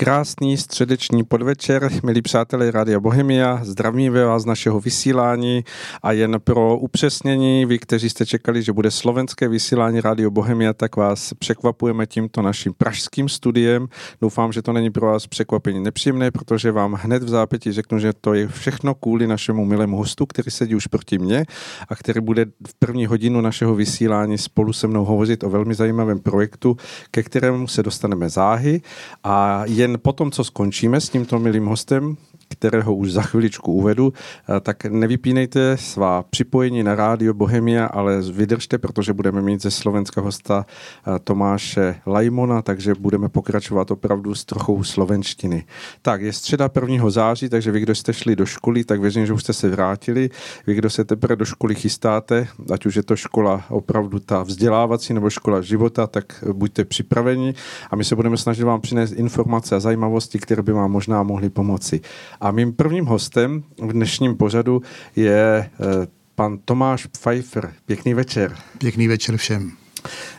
Krásný středeční podvečer, milí přátelé Rádia Bohemia, zdravíme vás z našeho vysílání a jen pro upřesnění, vy, kteří jste čekali, že bude slovenské vysílání Rádio Bohemia, tak vás překvapujeme tímto naším pražským studiem. Doufám, že to není pro vás překvapení nepříjemné, protože vám hned v zápěti řeknu, že to je všechno kvůli našemu milému hostu, který sedí už proti mně a který bude v první hodinu našeho vysílání spolu se mnou hovořit o velmi zajímavém projektu, ke kterému se dostaneme záhy a jen potom, co skončíme s tímto milým hostem, kterého už za chviličku uvedu, eh, tak nevypínejte svá připojení na rádio Bohemia, ale vydržte, protože budeme mít ze Slovenska hosta eh, Tomáše Lajmona, takže budeme pokračovat opravdu s trochou slovenštiny. Tak, je středa 1. září, takže vy, kdo jste šli do školy, tak věřím, že už jste se vrátili. Vy, kdo se teprve do školy chystáte, ať už je to škola opravdu ta vzdělávací nebo škola života, tak buďte připraveni a my se budeme snažit vám přinést informace a zajímavosti, které by vám možná mohly pomoci. A mým prvním hostem v dnešním pořadu je eh, pan Tomáš Pfeiffer. Pěkný večer. Pěkný večer všem.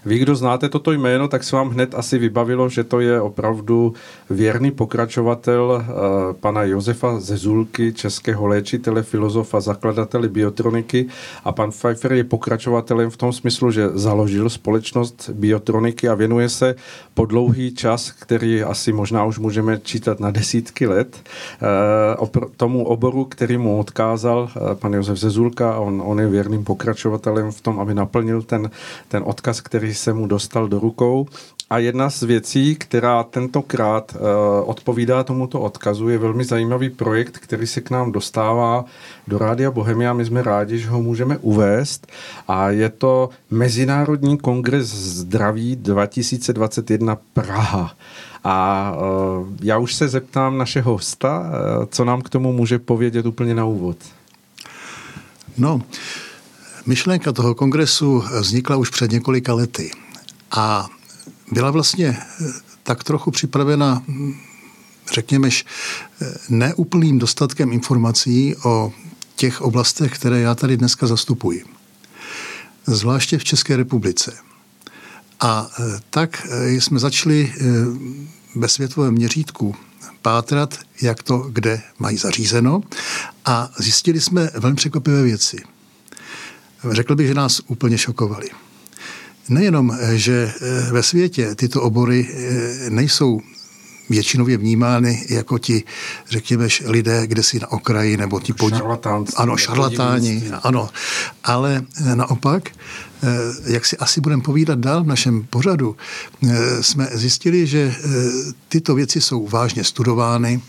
Vy, kdo znáte toto jméno, tak se vám hned asi vybavilo, že to je opravdu věrný pokračovatel uh, pana Josefa Zezulky, českého léčitele, filozofa, zakladatele biotroniky a pan Pfeiffer je pokračovatelem v tom smyslu, že založil společnost biotroniky a věnuje se po dlouhý čas, který asi možná už můžeme čítat na desítky let, uh, tomu oboru, který mu odkázal uh, pan Josef Zezulka. On, on je věrným pokračovatelem v tom, aby naplnil ten, ten odkaz odkaz, který se mu dostal do rukou. A jedna z věcí, která tentokrát uh, odpovídá tomuto odkazu, je velmi zajímavý projekt, který se k nám dostává do Rádia Bohemia. My jsme rádi, že ho můžeme uvést. A je to Mezinárodní kongres zdraví 2021 Praha. A uh, já už se zeptám našeho hosta, uh, co nám k tomu může povědět úplně na úvod. No, uh, Myšlenka toho kongresu vznikla už před několika lety a byla vlastně eh, tak trochu připravena, hm, řekněme, eh, neúplným dostatkem informací o těch oblastech, které já tady dneska zastupuji. Zvláště v České republice. A eh, tak jsme začali ve světovém měřítku pátrat, jak to kde mají zařízeno a zjistili jsme velmi překvapivé věci – řekl bych, že nás úplně šokovali. Nejenom, že eh, ve světě tyto obory eh, nejsou většinově vnímány jako ti, řekněme, lidé, kde si na okraji, nebo ti podí... Ano, šarlatáni, ano. Ale eh, naopak, eh, jak si asi budeme povídat dál v našem pořadu, eh, jsme zjistili, že tyto věci jsou vážně studovány,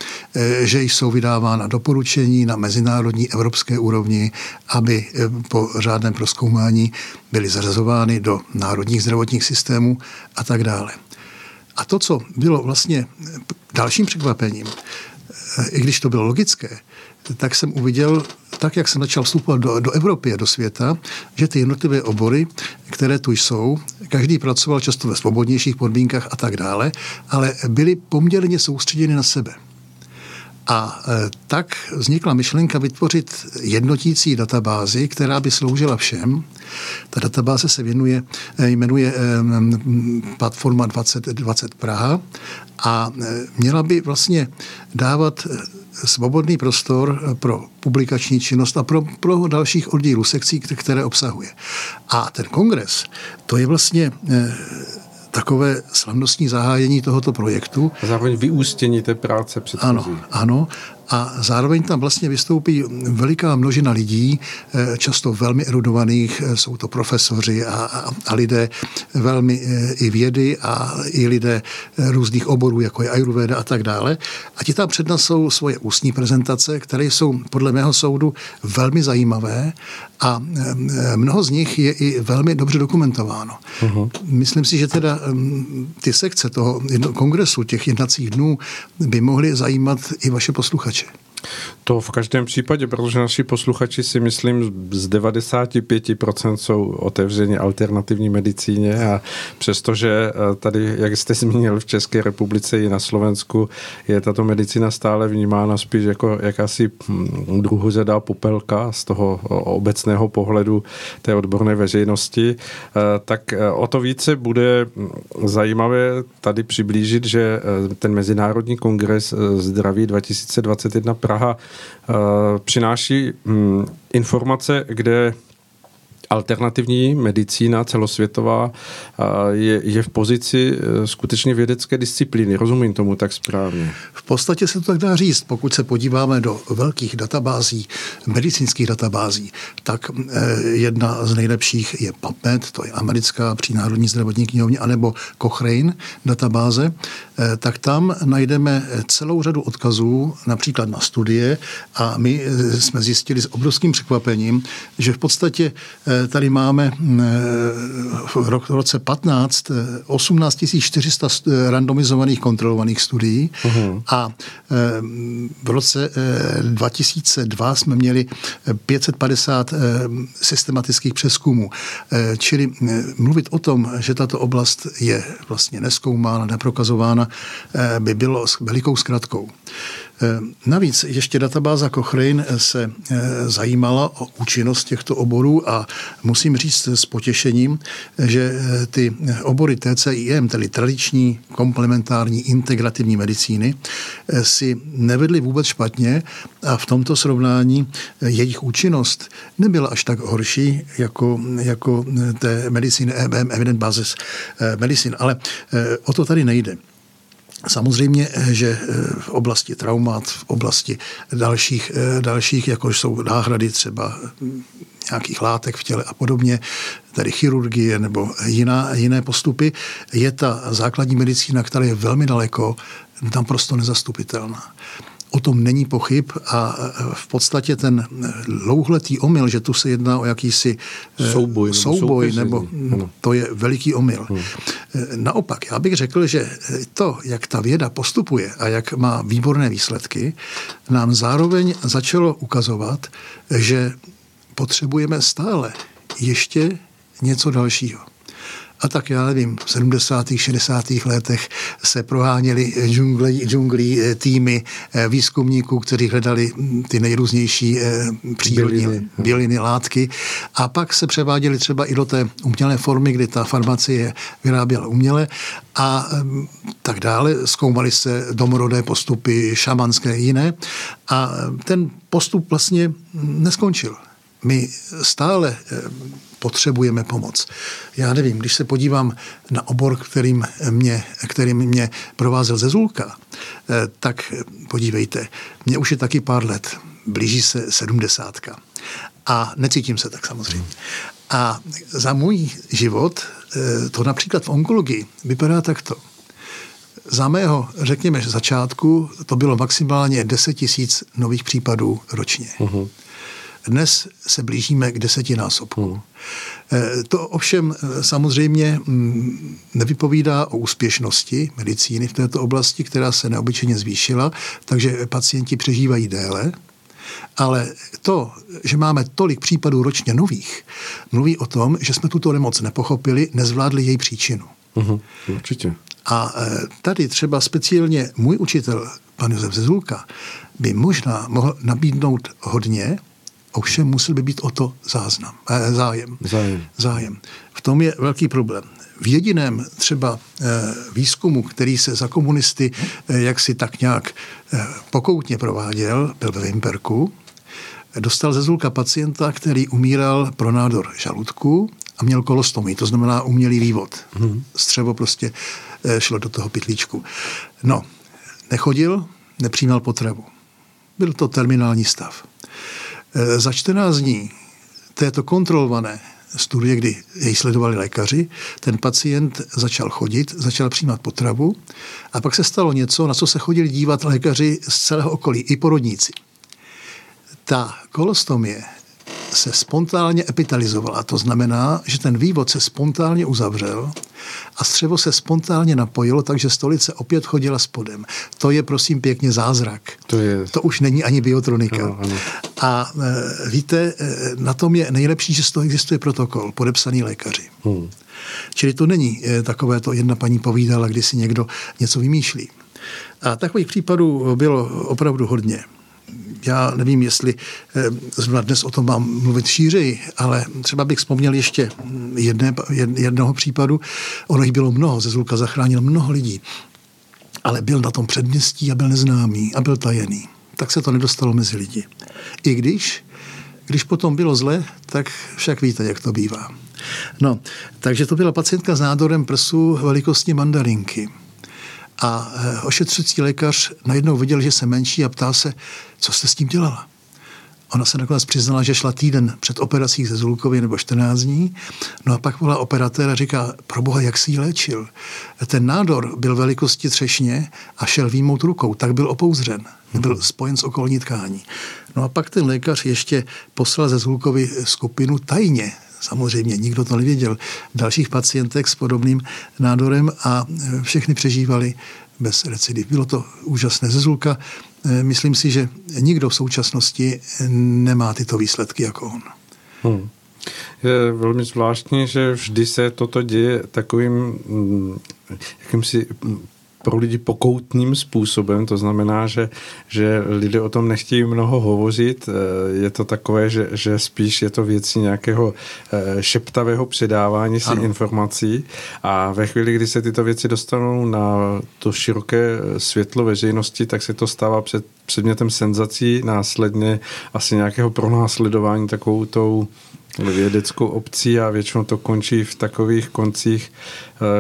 že jsou vydávána doporučení na mezinárodní evropské úrovni, aby po řádném proskoumání byly zařazovány do národních zdravotních systémů a tak dále. A to, co bylo vlastně dalším překvapením, i když to bylo logické, tak jsem uviděl, tak jak jsem začal vstupovat do, do Evropy a do světa, že ty jednotlivé obory, které tu jsou, každý pracoval často ve svobodnějších podmínkách a tak dále, ale byly poměrně soustředěny na sebe. A e, tak vznikla myšlenka vytvořit jednotící databázi, která by sloužila všem. Ta databáze se věnuje, e, jmenuje e, Platforma 2020 Praha a měla by vlastně dávat svobodný prostor pro publikační činnost a pro, pro dalších oddílů sekcí, které obsahuje. A ten kongres, to je vlastně takové slavnostní zahájení tohoto projektu. A zároveň vyústění té práce předchozí. Ano, ano a zároveň tam vlastně vystoupí veliká množina lidí, eh, často velmi erudovaných, eh, jsou to profesoři a, a, a lidé velmi eh, i vědy a i lidé různých oborů, jako je Ayurveda a tak dále. A ti tam přednesou svoje ústní prezentace, které jsou podle mého soudu velmi zajímavé a mnoho z nich je i velmi dobře dokumentováno. Uh-huh. Myslím si, že teda ty sekce toho kongresu, těch jednacích dnů, by mohly zajímat i vaše posluchače. To v každém případě, protože naši posluchači si myslím z 95% jsou otevřeni alternativní medicíně a přestože eh, tady, jak jste zmínil, v České republice i na Slovensku je tato medicína stále vnímána spíš jako jakási hm, druhozedá popelka z toho obecného pohledu té odborné veřejnosti, eh, tak eh, o to více bude hm, zajímavé tady přiblížit, že ten Mezinárodní kongres zdraví 2021 Praha eh, přináší hm, informace, kde alternativní medicína celosvětová je, je v pozici e, skutečně vědecké disciplíny. Rozumím tomu tak správně. V podstatě se to tak dá říct. Pokud se podíváme do velkých databází, medicínských databází, tak e, jedna z nejlepších je PubMed, to je americká přínárodní zdravotní knihovně, anebo Cochrane databáze, e, tak tam najdeme celou řadu odkazů, například na studie a my jsme zjistili s obrovským překvapením, že v podstatě tady máme mm, v roce 15 18 400 randomizovaných kontrolovaných studií uh-huh. a eh, v roce 2002 eh, jsme měli 550 eh, systematických přeskumů. Čili mluvit o tom, že tato oblast je vlastně neskoumána, neprokazována, by bylo s velikou zkratkou. Eh, navíc ještě databáza Cochrane se eh, zajímala o účinnost těchto oborů a musím říct s potěšením, že eh, ty obory TCIM, tedy tradiční, komplementární, integrativní medicíny, si nevedly vůbec špatně a v tomto srovnání jejich účinnost nebyla až tak horší jako, jako té medicíny EBM, Evident Basis Medicine. Ale o to tady nejde. Samozřejmě, eh, že eh, v oblasti traumat, v oblasti dalších, eh, dalších jako jsou náhrady třeba hm, nějakých látek v těle a podobně, tedy chirurgie nebo jiná, jiné postupy, je ta základní medicína, která je velmi daleko, tam prostě nezastupitelná. O tom není pochyb a v podstatě ten dlouhletý omyl, že tu se jedná o jakýsi eh, souboj, souboj nebo, nebo to je veliký omyl. Hmm. Eh, naopak, já bych řekl, že to, jak ta věda postupuje a jak má výborné výsledky, nám zároveň začalo ukazovat, že potřebujeme stále ještě něco dalšího. A tak já nevím, v 70. 60. letech se proháněly džunglí, džunglí eh, týmy eh, výzkumníků, kteří hledali hm, ty nejrůznější eh, přírodní byliny. byliny, látky. A pak se převáděli třeba i do té umělé formy, kdy ta farmacie vyráběla uměle a hm, tak dále. Zkoumaly se domorodé postupy, šamanské jiné. A ten postup vlastně hm, neskončil. My stále potřebujeme pomoc. Já nevím, když se podívám na obor, kterým mě, kterým mě provázel ze Zulka, eh, tak podívejte, mě už je taky pár let, blíží se sedmdesátka. A necítím se tak samozřejmě. A za můj život, eh, to například v onkologii, vypadá takto. Za mého, řekněme, začátku to bylo maximálně 10 tisíc nových případů ročně. Uh-huh. Dnes se blížíme k desetinásobku. Hmm. Eh, to ovšem eh, samozřejmě mm, nevypovídá o úspěšnosti medicíny v této oblasti, která se neobyčejně zvýšila, takže pacienti přežívají déle. Ale to, že máme tolik případů ročně nových, mluví o tom, že jsme tuto nemoc nepochopili, nezvládli její příčinu. Uh-huh, určitě. A eh, tady třeba speciálně můj učitel, pan Josef Zezulka, by možná mohl nabídnout hodně, Ovšem musel by být o to záznam, eh, zájem. zájem. Zájem. V tom je velký problém. V jediném třeba eh, výzkumu, který se za komunisty eh, jaksi tak nějak eh, pokoutně prováděl, byl ve Vimperku, dostal ze Zulka pacienta, který umíral pro nádor žaludku a měl kolostomii, to znamená umělý vývod. Hmm. Střevo prostě eh, šlo do toho pytlíčku. No, nechodil, nepřijímal potravu. Byl to terminální stav. Eh, za 14 dní této kontrolované studie, kdy jej sledovali lékaři, ten pacient začal chodit, začal přijímat potravu a pak se stalo něco, na co se chodili dívat lékaři z celého okolí, i porodníci. Ta kolostomie se spontánně epitalizovala. To znamená, že ten vývod se spontánně uzavřel a střevo se spontánně napojilo, takže stolice opět chodila spodem. To je prosím pěkně zázrak. To, je... to už není ani biotronika. Ano. A e, víte, e, na tom je nejlepší, že z toho existuje protokol podepsaný lékaři. Hmm. Čili to není e, takové to jedna paní povídala, kdy si někdo něco vymýšlí. A takových případů bylo opravdu hodně já nevím, jestli eh, zrovna dnes o tom mám mluvit šířeji, ale třeba bych vzpomněl ještě jedné, jednoho případu. Ono jich bylo mnoho, ze Zulka zachránil mnoho lidí, ale byl na tom předměstí a byl neznámý a byl tajený. Tak se to nedostalo mezi lidi. I když, když potom bylo zle, tak však víte, jak to bývá. No, takže to byla pacientka s nádorem prsu velikosti mandarinky. A eh, ošetřující lékař najednou viděl, že se menší a ptá se, co jste s tím dělala. Ona se nakonec přiznala, že šla týden před operací ze Zulkově nebo 14 dní. No a pak volá operatér a říká, pro boha, jak si ji léčil. Ten nádor byl velikosti třešně a šel výmout rukou, tak byl opouzřen. Byl spojen s okolní tkání. No a pak ten lékař ještě poslal ze Zulkovy skupinu tajně samozřejmě nikdo to nevěděl, dalších pacientek s podobným nádorem a e, všechny přežívali bez recidiv. Bylo to úžasné ze Zulka. E, myslím si, že nikdo v současnosti nemá tyto výsledky jako on. Hmm. Je velmi zvláštní, že vždy se toto děje takovým mm, jakýmsi pro lidi pokoutním způsobem, to znamená, že, že lidé o tom nechtějí mnoho hovořit, eh, je to takové, že, že spíš je to věcí nějakého eh, šeptavého předávání si ano. informací. A ve chvíli, kdy se tyto věci dostanou na to široké světlo veřejnosti, tak se to stává před předmětem senzací, následně asi nějakého pronásledování takovou tou vědeckou obcí a většinou to končí v takových koncích,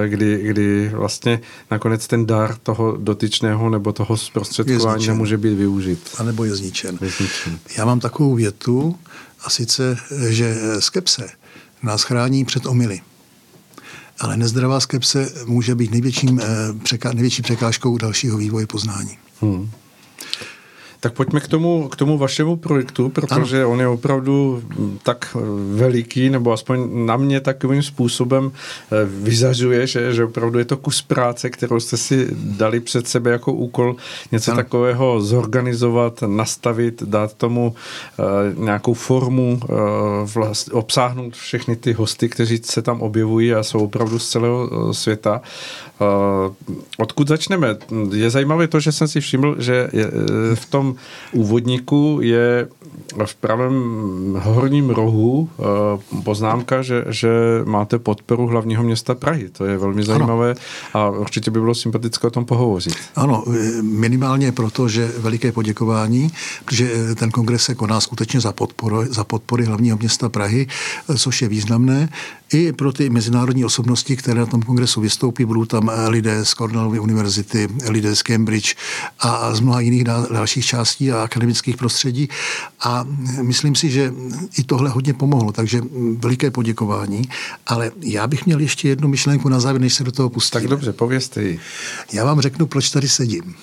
eh, kdy, kdy vlastně nakonec ten dar toho dotyčného nebo toho zprostředkování nemůže být využit. A nebo je zničen. je zničen. Já mám takovou větu, a sice, že skepse nás chrání před omily. Ale nezdravá skepse může být největším, eh, největší překážkou dalšího vývoje poznání. Hmm. Tak pojďme k tomu, k tomu vašemu projektu, protože ano. on je opravdu tak veliký, nebo aspoň na mě takovým způsobem eh, vyzařuje, že, že opravdu je to kus práce, kterou jste si dali před sebe jako úkol něco ano. takového zorganizovat, nastavit, dát tomu uh, nějakou formu, uh, vlast, obsáhnout všechny ty hosty, kteří se tam objevují a jsou opravdu z celého světa. Uh, odkud začneme? Je zajímavé to, že jsem si všiml, že je, v tom úvodníku je v pravém horním rohu eh, poznámka, že, že máte podporu hlavního města Prahy. To je velmi zajímavé ano. a určitě by bylo sympatické o tom pohovořit. Ano, minimálně proto, že veliké poděkování, protože ten kongres se koná skutečně za, podporu, za podpory hlavního města Prahy, což je významné. I pro ty mezinárodní osobnosti, které na tom kongresu vystoupí, budou tam lidé z Cornellovy univerzity, lidé z Cambridge a z mnoha jiných dalších částí a akademických prostředí. A myslím si, že i tohle hodně pomohlo, takže veliké poděkování. Ale já bych měl ještě jednu myšlenku na závěr, než se do toho pustím. Tak dobře, povězte ji. Já vám řeknu, proč tady sedím.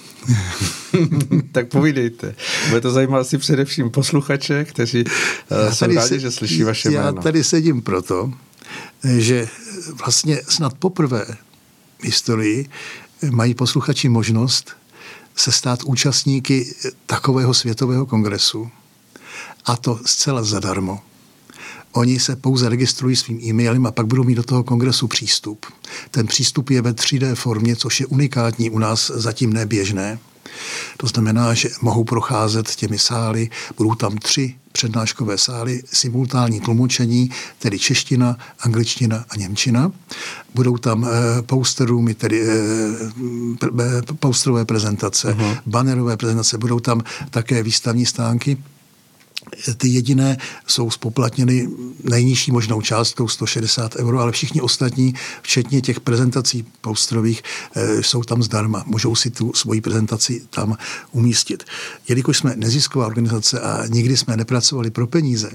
tak povídejte. Bude to zajímat asi především posluchače, kteří uh, jsou rádi, se, že slyší vaše já jméno. Já tady sedím proto, že vlastně snad poprvé v historii mají posluchači možnost se stát účastníky takového světového kongresu. A to zcela zadarmo. Oni se pouze registrují svým e-mailem a pak budou mít do toho kongresu přístup. Ten přístup je ve 3D formě, což je unikátní u nás zatím neběžné. To znamená, že mohou procházet těmi sály, budou tam tři přednáškové sály, simultánní tlumočení, tedy čeština, angličtina a němčina. Budou tam e, poster roomy, tedy e, posterové prezentace, uh-huh. bannerové prezentace, budou tam také výstavní stánky ty jediné jsou spoplatněny nejnižší možnou částkou 160 euro, ale všichni ostatní, včetně těch prezentací posterových, eh, jsou tam zdarma. Můžou si tu svoji prezentaci tam umístit. Jelikož jsme nezisková organizace a nikdy jsme nepracovali pro peníze,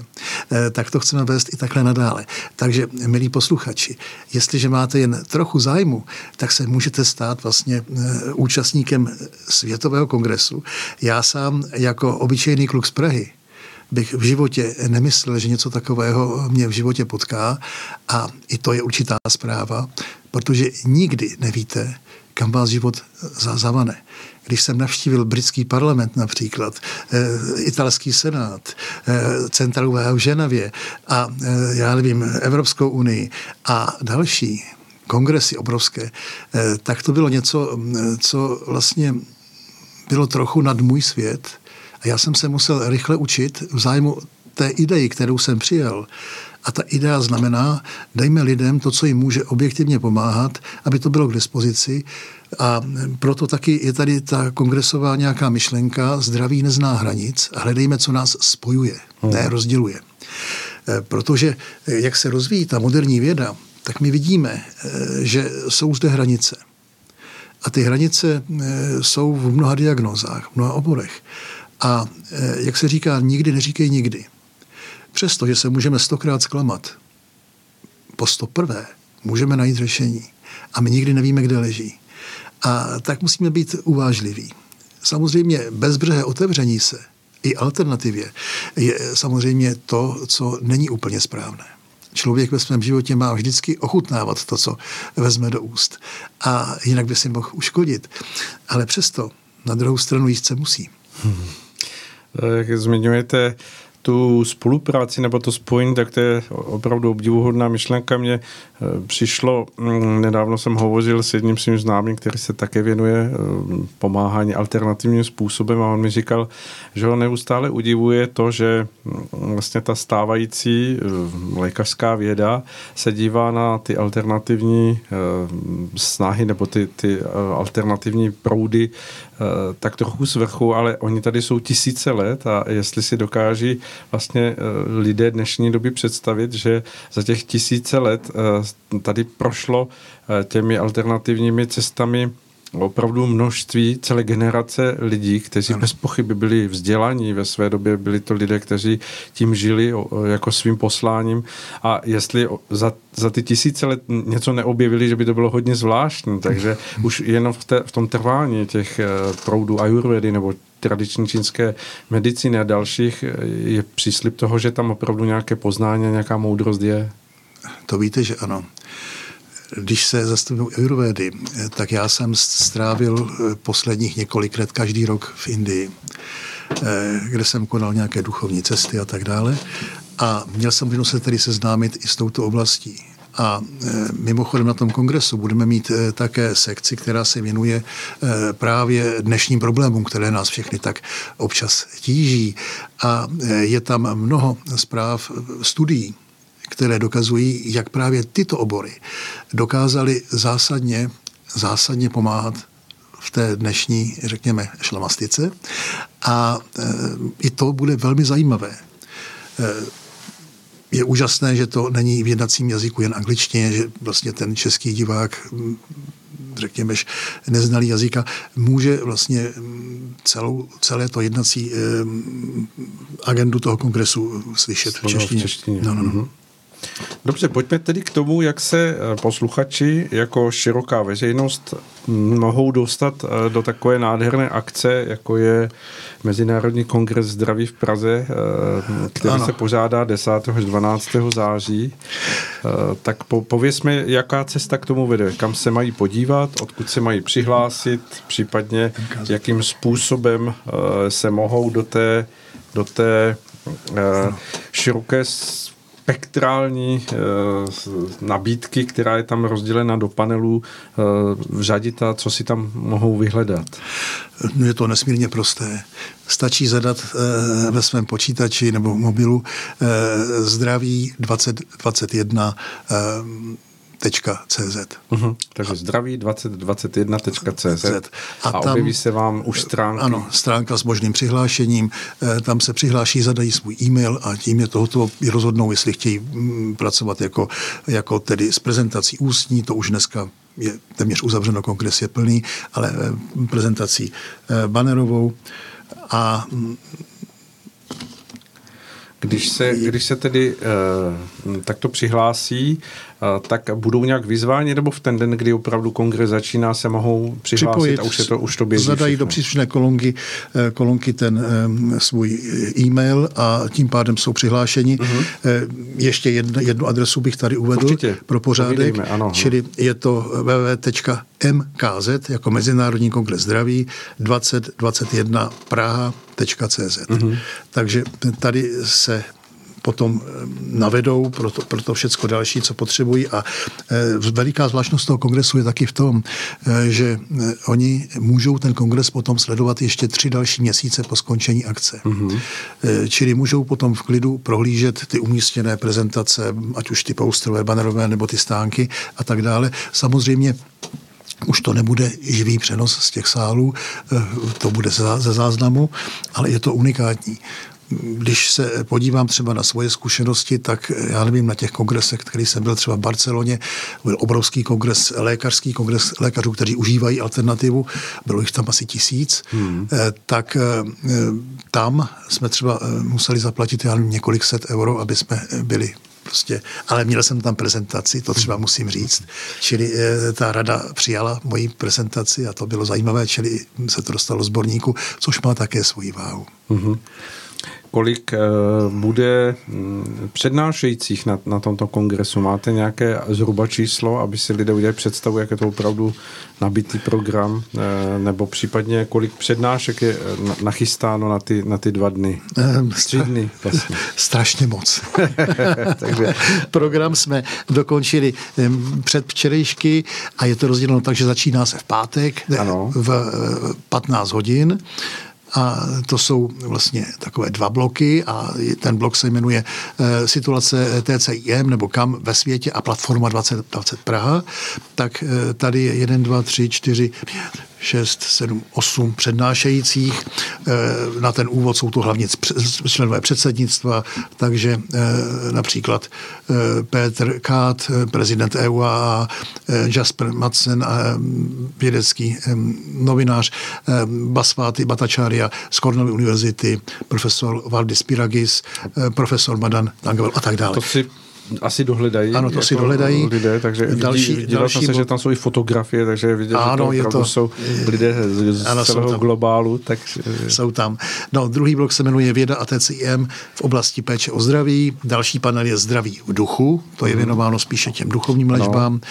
eh, tak to chceme vést i takhle nadále. Takže, milí posluchači, jestliže máte jen trochu zájmu, tak se můžete stát vlastně eh, účastníkem Světového kongresu. Já sám jako obyčejný kluk z Prahy bych v životě nemyslel, že něco takového mě v životě potká a i to je určitá zpráva, protože nikdy nevíte, kam vás život zavane. Když jsem navštívil britský parlament například, e, italský senát, e, centrálu v Ženavě a e, já nevím, Evropskou unii a další kongresy obrovské, tak to bylo něco, co vlastně bylo trochu nad můj svět a já jsem se musel rychle učit v zájmu té idei, kterou jsem přijel. A ta idea znamená, dejme lidem to, co jim může objektivně pomáhat, aby to bylo k dispozici. A proto taky je tady ta kongresová nějaká myšlenka, zdraví nezná hranic a hledejme, co nás spojuje, hmm. ne rozděluje. E, protože jak se rozvíjí ta moderní věda, tak my vidíme, e, že jsou zde hranice. A ty hranice jsou v mnoha diagnózách, v mnoha oborech. A jak se říká, nikdy neříkej nikdy. Přesto, že se můžeme stokrát zklamat, po sto prvé můžeme najít řešení. A my nikdy nevíme, kde leží. A tak musíme být uvážliví. Samozřejmě bezbřehé otevření se i alternativě je samozřejmě to, co není úplně správné. Člověk ve svém životě má vždycky ochutnávat to, co vezme do úst. A jinak by si mohl uškodit. Ale přesto na druhou stranu jíst se musí. Hmm. Jak zmiňujete tu spolupráci nebo to spojení, tak to je opravdu obdivuhodná myšlenka. Mně eh, přišlo, mm, nedávno jsem hovořil s jedním svým známým, který se také věnuje eh, pomáhání alternativním způsobem a on mi říkal, že ho neustále udivuje to, že mm, vlastně ta stávající eh, lékařská věda se dívá na ty alternativní snahy nebo ty, ty alternativní proudy tak trochu z vrchu, ale oni tady jsou tisíce let a jestli si dokáží vlastně eh, lidé dnešní doby představit, že za těch tisíce let eh, tady prošlo eh, těmi alternativními cestami opravdu množství, celé generace lidí, kteří bez pochyby byli vzdělaní ve své době, byli to lidé, kteří tím žili jako svým posláním. A jestli za, za ty tisíce let něco neobjevili, že by to bylo hodně zvláštní, takže už jenom v, té, v tom trvání těch proudů ajurvedy nebo tradiční čínské medicíny a dalších je příslip toho, že tam opravdu nějaké poznání, nějaká moudrost je? To víte, že ano. Když se zastavují Ayurvedy, tak já jsem strávil eh, posledních několik let každý rok v Indii, eh, kde jsem konal nějaké duchovní cesty a tak dále. A měl jsem možnost se tedy seznámit i s touto oblastí. A e, mimochodem na tom kongresu budeme mít e, také sekci, která se věnuje e, právě dnešním problémům, které nás všechny tak občas tíží. A je tam mnoho zpráv, studií, které dokazují, jak právě tyto obory dokázaly zásadně, zásadně pomáhat v té dnešní, řekněme, šlamastice. A i to bude velmi zajímavé je úžasné, že to není v jednacím jazyku jen angličtině, že vlastně ten český divák řekněme, neznalý jazyka, může vlastně mm, celou, celé to jednací eh, agendu toho kongresu slyšet v češtině. V češtině. No, no, no. Mm-hmm. Dobře, pojďme tedy k tomu, jak se eh, posluchači jako široká veřejnost mohou dostat eh, do takové nádherné akce, jako je Mezinárodní kongres zdraví v Praze, eh, který ano. se pořádá 10. až 12. září. Tak pověz mi, jaká cesta k tomu vede, kam se mají podívat, odkud se mají přihlásit, případně jakým způsobem se mohou do té, do té široké spektrální e, nabídky, která je tam rozdělena do panelů, e, vřadit a co si tam mohou vyhledat? No je to nesmírně prosté. Stačí zadat e, ve svém počítači nebo mobilu e, zdraví 2021 e, cz. Uh-huh. Takže zdraví 2021.cz a, a tam, objeví se vám už stránka. Ano, stránka s možným přihlášením. Eh, tam se přihláší, zadají svůj e-mail a tím je tohoto rozhodnou, jestli chtějí mm, pracovat jako, jako tedy s prezentací ústní, to už dneska je téměř uzavřeno, kongres je plný, ale eh, prezentací eh, banerovou a mm, když se, když se tedy uh, takto přihlásí, tak budou nějak vyzváni, nebo v ten den, kdy opravdu kongres začíná, se mohou přihlásit Připojit, a už, je to, už to běží Zadají do příslušné kolonky, eh, kolonky ten um, svůj e-mail a tím pádem jsou přihlášeni. Uh-huh. Ještě jednu, jednu adresu bych tady uvedl Určitě. pro pořádek, ano. čili je to www.mkz jako Mezinárodní kongres zdraví 2021 Praha.cz. Uh-huh. Takže tady se potom eh, navedou pro to, pro to všecko další, co potřebují. A eh, veliká zvláštnost toho kongresu je taky v tom, eh, že oni můžou ten kongres potom sledovat ještě tři další měsíce po skončení akce. Mm-hmm. Čili můžou potom v klidu prohlížet ty umístěné prezentace, ať už ty posterové, banerové nebo ty stánky a tak dále. Samozřejmě už to nebude živý přenos z těch sálů, to bude ze záznamu, ale je to unikátní když se podívám třeba na svoje zkušenosti, tak já nevím, na těch kongresech, který jsem byl třeba v Barceloně, byl obrovský kongres, lékařský kongres lékařů, kteří užívají alternativu, bylo jich tam asi tisíc, hmm. Eh, tak eh, tam jsme třeba eh, museli zaplatit já nevím, několik set euro, aby jsme byli prostě, ale měl jsem tam prezentaci, to třeba musím říct. Čili ta rada přijala moji prezentaci a to bylo zajímavé, čili se to dostalo zborníku, což má také svoji váhu. Mm-hmm kolik eh, bude mm, přednášejících na, na tomto kongresu? Máte nějaké zhruba číslo, aby si lidé udělali představu, jak je to opravdu nabitý program, eh, nebo případně kolik přednášek je eh, nachystáno na ty, na ty dva dny? Tři dny vlastně. Strašně moc. Takže... Program jsme dokončili před včerejšky a je to rozděleno tak, že začíná se v pátek ano. v 15 hodin a to jsou vlastně takové dva bloky a ten blok se jmenuje eh, situace TCIM nebo kam ve světě a platforma 2020 Praha. Tak eh, tady je 1, 2, 3, 4, 5, 6, 7, 8 přednášejících. Eh, na ten úvod jsou to hlavně členové předsednictva, takže eh, například eh, Petr Kát, prezident EUA, Jasper Madsen, vědecký novinář, Basváty Batačária z Cornell univerzity, profesor Valdis Piragis, profesor Madan Tangevel a tak dále. To si asi dohledají. Ano, to jako si dohledají. Lidé, takže další, vidí, další jsem se, že tam jsou i fotografie, takže vidět, ano, že je to jsou lidé z ano, celého globálu. Tak... Jsou tam. No, druhý blok se jmenuje Věda a TCIM v oblasti péče o zdraví. Další panel je Zdraví v duchu, to je mhm. věnováno spíše těm duchovním léčbám.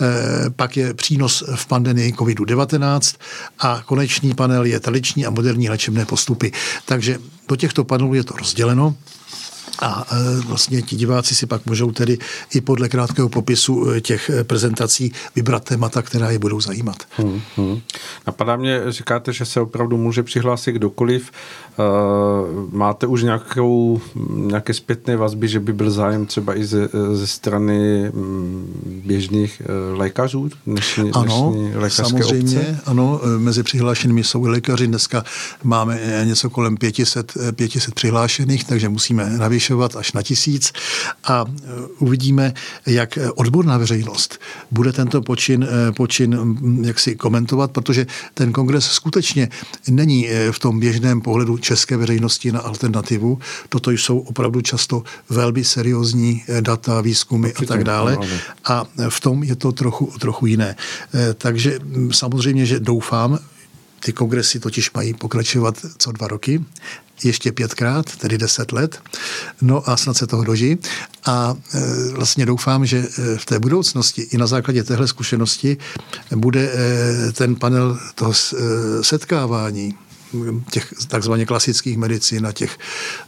E, pak je přínos v pandemii COVID-19 a konečný panel je tradiční a moderní léčebné postupy. Takže do těchto panelů je to rozděleno. A e, vlastně ti diváci si pak můžou tedy i podle krátkého popisu e, těch e, prezentací vybrat témata, která je budou zajímat. Hmm, hmm. Napadá mě, říkáte, že se opravdu může přihlásit kdokoliv. Máte už nějakou, nějaké zpětné vazby, že by byl zájem třeba i ze, ze strany mm, běžných lékařů dnešní, ano, dnešní lékařské samozřejmě, obce? ano, mezi přihlášenými jsou i lékaři. Dneska máme něco kolem 500, 500 přihlášených, takže musíme navyšovat zvyšovat až na tisíc a e, uvidíme, jak odborná veřejnost bude tento počin, e, počin jak si komentovat, protože ten kongres skutečně není e, v tom běžném pohledu české veřejnosti na alternativu. Toto jsou opravdu často velmi seriózní data, výzkumy Určitě, a tak dále. A v tom je to trochu, trochu jiné. Takže samozřejmě, že doufám, ty kongresy totiž mají pokračovat co dva roky ještě pětkrát, tedy deset let. No a snad se toho doží. A e, vlastně doufám, že e, v té budoucnosti i na základě téhle zkušenosti bude e, ten panel toho setkávání těch takzvaně klasických medicín a těch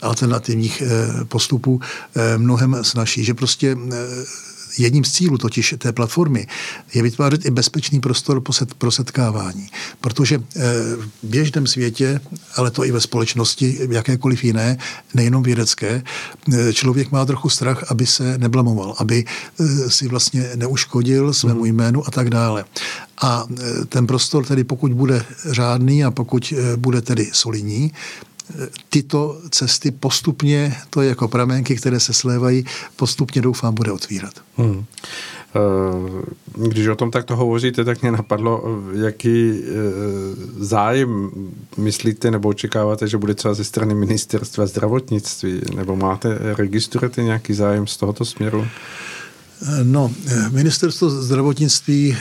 alternativních postupů mnohem snaží, že prostě Jedním z cílů totiž té platformy je vytvářet i bezpečný prostor pro setkávání, protože eh, v běžném světě, ale to i ve společnosti, jakékoliv jiné, nejenom vědecké, eh, člověk má trochu strach, aby se neblamoval, aby eh, si vlastně neuškodil svému mhm. jménu a tak dále. A ten prostor tedy pokud bude řádný a pokud bude tedy solidní, tyto cesty postupně, to je jako pramenky, které se slévají, postupně doufám bude otvírat. Hmm. Eh, když o tom takto hovoříte, tak mě napadlo, jaký eh, zájem myslíte nebo očekáváte, že bude třeba ze strany ministerstva zdravotnictví, nebo máte, registrujete nějaký zájem z tohoto směru? No, ministerstvo zdravotnictví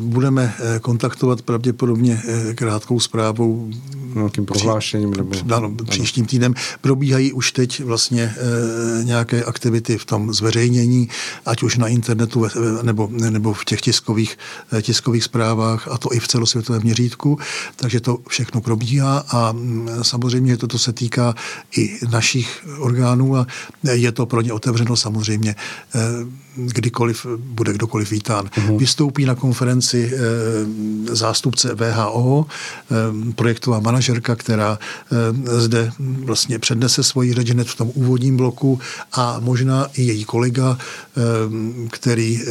budeme kontaktovat pravděpodobně krátkou zprávou. Nějakým prohlášením nebo... Ano, příštím týdnem. Probíhají už teď vlastně nějaké aktivity v tom zveřejnění, ať už na internetu nebo, nebo v těch tiskových, tiskových zprávách, a to i v celosvětovém měřítku. Takže to všechno probíhá a mm, samozřejmě toto se týká i našich orgánů a je to pro ně otevřeno samozřejmě kdykoliv bude kdokoliv vítán. Uh-huh. Vystoupí na konferenci e, zástupce VHO, e, projektová manažerka, která e, zde vlastně přednese svoji řeč hned v tom úvodním bloku a možná i její kolega, e, který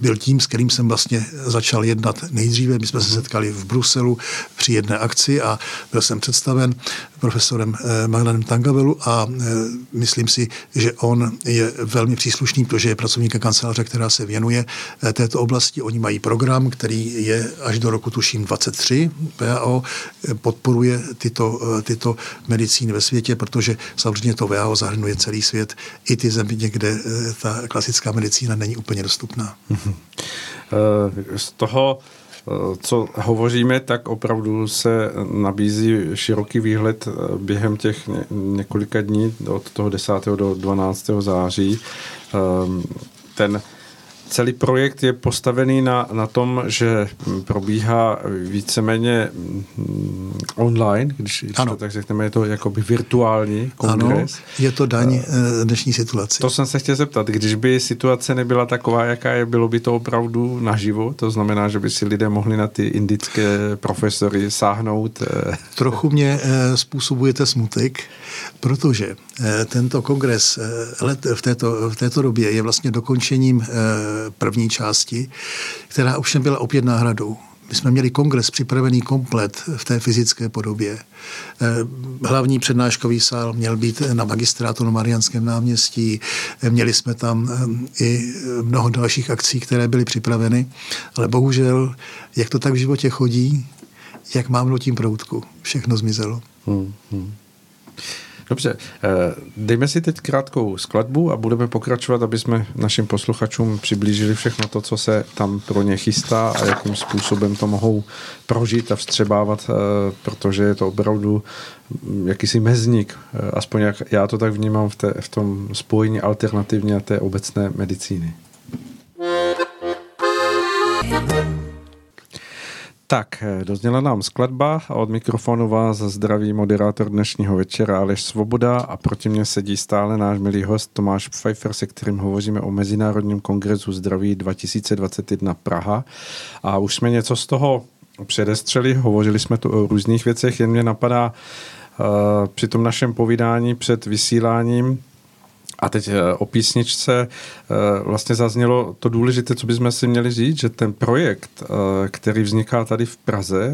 byl tím, s kterým jsem vlastně začal jednat nejdříve. My jsme se setkali v Bruselu při jedné akci a byl jsem představen profesorem eh, Magdanem Tangavelu a eh, myslím si, že on je velmi příslušný, protože je pracovník kanceláře, která se věnuje eh, této oblasti. Oni mají program, který je až do roku tuším 23 VAO, podporuje tyto, tyto medicíny ve světě, protože samozřejmě to VAO zahrnuje celý svět, i ty země, kde ta klasická medicína není úplně dostupná. Mhm. Z toho co hovoříme, tak opravdu se nabízí široký výhled eh, během těch několika dní od toho 10. do 12. září. Ehm, ten celý projekt je postavený na, na tom, že probíhá víceméně mm, online, když, když to tak řekneme, je to jakoby virtuální kongres. Ano, je to daň uh, dnešní situace. To jsem se chtěl zeptat, když by situace nebyla taková, jaká je, bylo by to opravdu naživo? To znamená, že by si lidé mohli na ty indické profesory sáhnout? Uh... Trochu mě uh, způsobujete smutek, protože tento kongres let v této, v této době je vlastně dokončením první části, která ovšem byla opět náhradou. My jsme měli kongres připravený komplet v té fyzické podobě. Eh, hlavní přednáškový sál měl být na magistrátu na Marianském náměstí. Eh, měli jsme tam eh, i mnoho dalších akcí, které byly připraveny. Ale bohužel, jak to tak v životě chodí, jak mám tím proutku, všechno zmizelo. Hmm, hmm. Dobře, eh, dejme si teď krátkou skladbu a budeme pokračovat, aby jsme našim posluchačům přiblížili všechno to, co se tam pro ně chystá a jakým způsobem to mohou prožít a vstřebávat, eh, protože je to opravdu mm, jakýsi mezník, eh, aspoň jak já to tak vnímám v, té, v tom spojení alternativně a té obecné medicíny. Tak, eh, dozněla nám skladba a od mikrofonu vás zdraví moderátor dnešního večera Aleš Svoboda a proti mně sedí stále náš milý host Tomáš Pfeiffer, se kterým hovoříme o Mezinárodním kongresu zdraví 2021 Praha. A už jsme něco z toho předestřeli, hovořili jsme tu o různých věcech, jen mě napadá uh, při tom našem povídání před vysíláním, a teď eh, o písničce eh, vlastně zaznělo to důležité, co bychom si měli říct, že ten projekt, eh, který vzniká tady v Praze,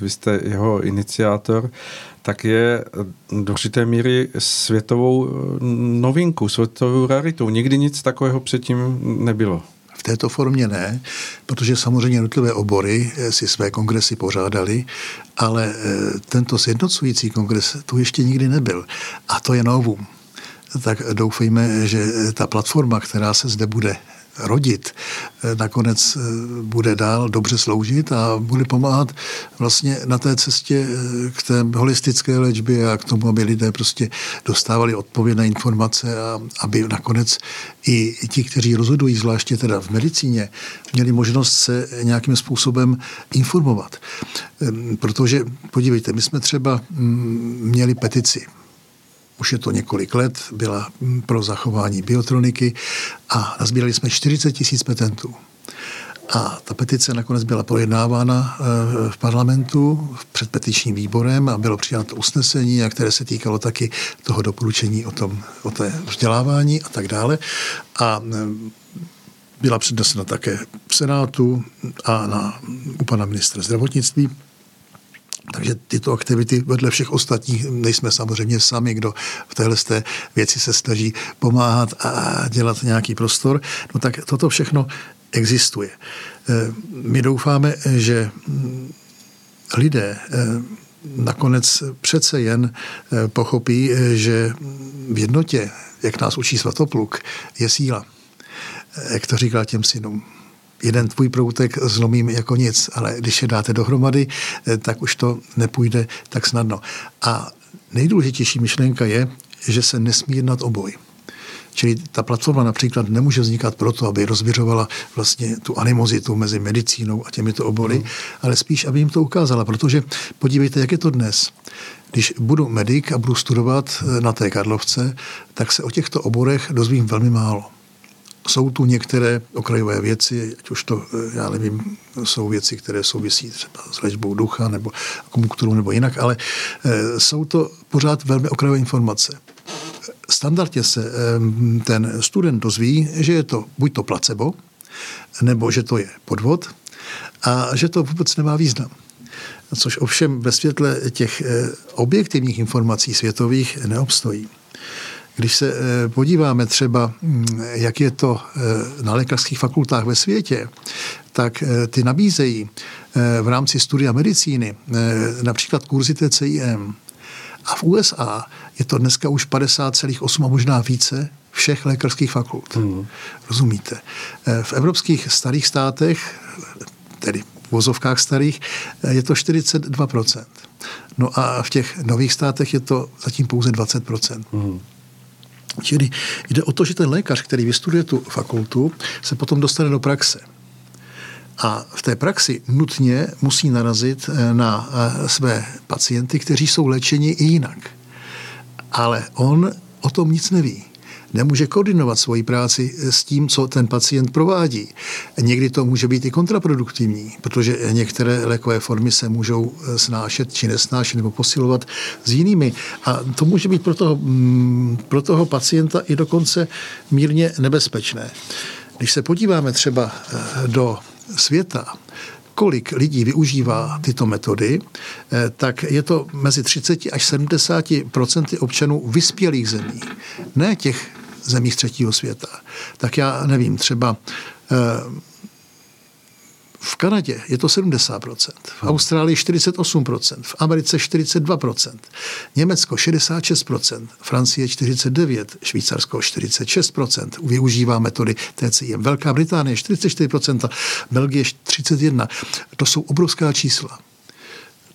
vy jste jeho iniciátor, tak je do určité míry světovou novinku, světovou raritou. Nikdy nic takového předtím nebylo. V této formě ne, protože samozřejmě jednotlivé obory si své kongresy pořádali, ale tento sjednocující kongres tu ještě nikdy nebyl. A to je novum tak doufejme, že ta platforma, která se zde bude rodit, nakonec eh, bude dál dobře sloužit a bude pomáhat vlastně na té cestě eh, k té holistické léčbě a k tomu, aby lidé prostě dostávali odpovědné informace a aby nakonec i ti, kteří rozhodují, zvláště teda v medicíně, měli možnost se nějakým způsobem informovat. Ehm, protože, podívejte, my jsme třeba mm, měli petici už je to několik let, byla pro zachování biotroniky a nazbírali jsme 40 tisíc petentů. A ta petice nakonec byla projednávána eh, v parlamentu před petičním výborem a bylo přijato usnesení, a které se týkalo taky toho doporučení o, tom, o té vzdělávání a tak dále. A eh, byla přednesena také v Senátu a na, u pana ministra zdravotnictví takže tyto aktivity vedle všech ostatních nejsme samozřejmě sami, kdo v téhle té věci se snaží pomáhat a dělat nějaký prostor. No tak toto všechno existuje. Eh, my doufáme, že mm, lidé eh, nakonec přece jen eh, pochopí, že v jednotě, jak nás učí Svatopluk, je síla. jak to říkal těm synům, jeden tvůj proutek zlomím jako nic, ale když je dáte dohromady, tak už to nepůjde tak snadno. A nejdůležitější myšlenka je, že se nesmí jednat o boj. Čili ta platforma například nemůže vznikat proto, aby rozvěřovala vlastně tu animozitu mezi medicínou a těmito obory, mm. ale spíš, aby jim to ukázala, protože podívejte, jak je to dnes. Když budu medic a budu studovat eh, na té Karlovce, tak se o těchto oborech dozvím velmi málo. Jsou tu některé okrajové věci, ať už to, eh, já nevím, jsou věci, které souvisí třeba s léčbou ducha nebo akupunkturou nebo jinak, ale eh, jsou to pořád velmi okrajové informace standardně se ten student dozví, že je to buď to placebo, nebo že to je podvod a že to vůbec nemá význam. Což ovšem ve světle těch eh, objektivních informací světových neobstojí. Když se eh, podíváme třeba, hm, jak je to eh, na lékařských fakultách ve světě, tak ty nabízejí v rámci studia medicíny například kurzy TCIM, a v USA je to dneska už 50,8 a možná více všech lékařských fakult. Hmm. Rozumíte? Eh, v evropských starých státech, tedy v vozovkách starých, eh, je to 42%. No a v těch nových státech je to zatím pouze 20%. Hmm. Čili jde o to, že ten lékař, který vystuduje tu fakultu, se potom dostane do praxe. A v té praxi nutně musí narazit eh, na eh, své pacienty, kteří jsou léčeni i jinak. Ale on o tom nic neví. Nemůže koordinovat svoji práci s tím, co ten pacient provádí. Někdy to může být i kontraproduktivní, protože některé lékové formy se můžou eh, snášet či nesnášet nebo posilovat s jinými. A to může být pro toho, mm, pro toho pacienta i dokonce mírně nebezpečné. Když se podíváme třeba do světa, kolik lidí využívá tyto metody, eh, tak je to mezi 30 až 70 procenty občanů vyspělých zemí, ne těch zemí třetího světa. Tak já nevím, třeba eh, v Kanadě je to 70%, v Austrálii 48%, v Americe 42%, Německo 66%, Francie 49%, Švýcarsko 46% využívá metody TCIM, Velká Británie 44%, Belgie 31%. To jsou obrovská čísla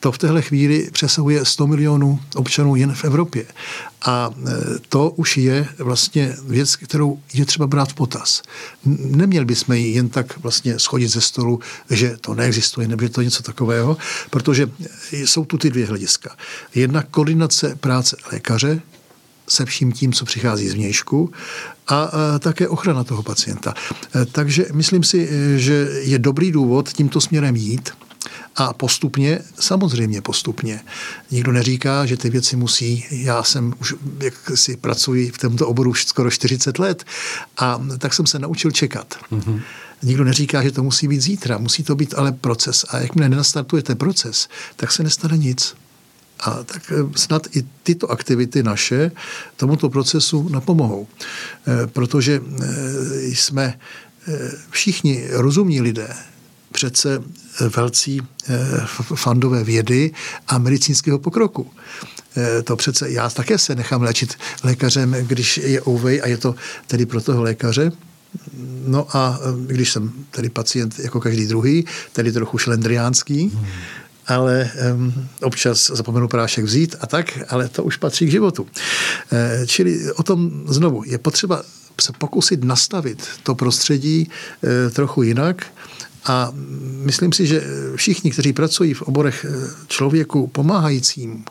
to v téhle chvíli přesahuje 100 milionů občanů jen v Evropě. A e, to už je vlastně věc, kterou je třeba brát v potaz. Neměli bychom ji jen tak vlastně schodit ze stolu, že to neexistuje, nebo že to něco takového, protože jsou tu ty dvě hlediska. Jedna koordinace práce lékaře, se vším tím, co přichází z vnějšku a, také ochrana toho pacienta. E, takže myslím si, e, že je dobrý důvod tímto směrem jít. A postupně, samozřejmě postupně. Nikdo neříká, že ty věci musí, já jsem už, jak si pracuji v tomto oboru už skoro 40 let a tak jsem se naučil čekat. Mm-hmm. Nikdo neříká, že to musí být zítra, musí to být ale proces. A jakmile nenastartujete proces, tak se nestane nic. A tak eh, snad i tyto aktivity naše tomuto procesu napomohou. Eh, protože eh, jsme všichni rozumní lidé, přece velcí eh, fandové vědy a medicínského pokroku. Eh, to přece já také se nechám léčit lékařem, když je ouvej a je to tedy pro toho lékaře. No a eh, když jsem tedy pacient jako každý druhý, tedy trochu šlendriánský, hmm ale um, občas zapomenu prášek vzít a tak, ale to už patří k životu. E, čili o tom znovu je potřeba se pokusit nastavit to prostředí e, trochu jinak a myslím si, že všichni, kteří pracují v oborech eh, člověku pomáhajícím,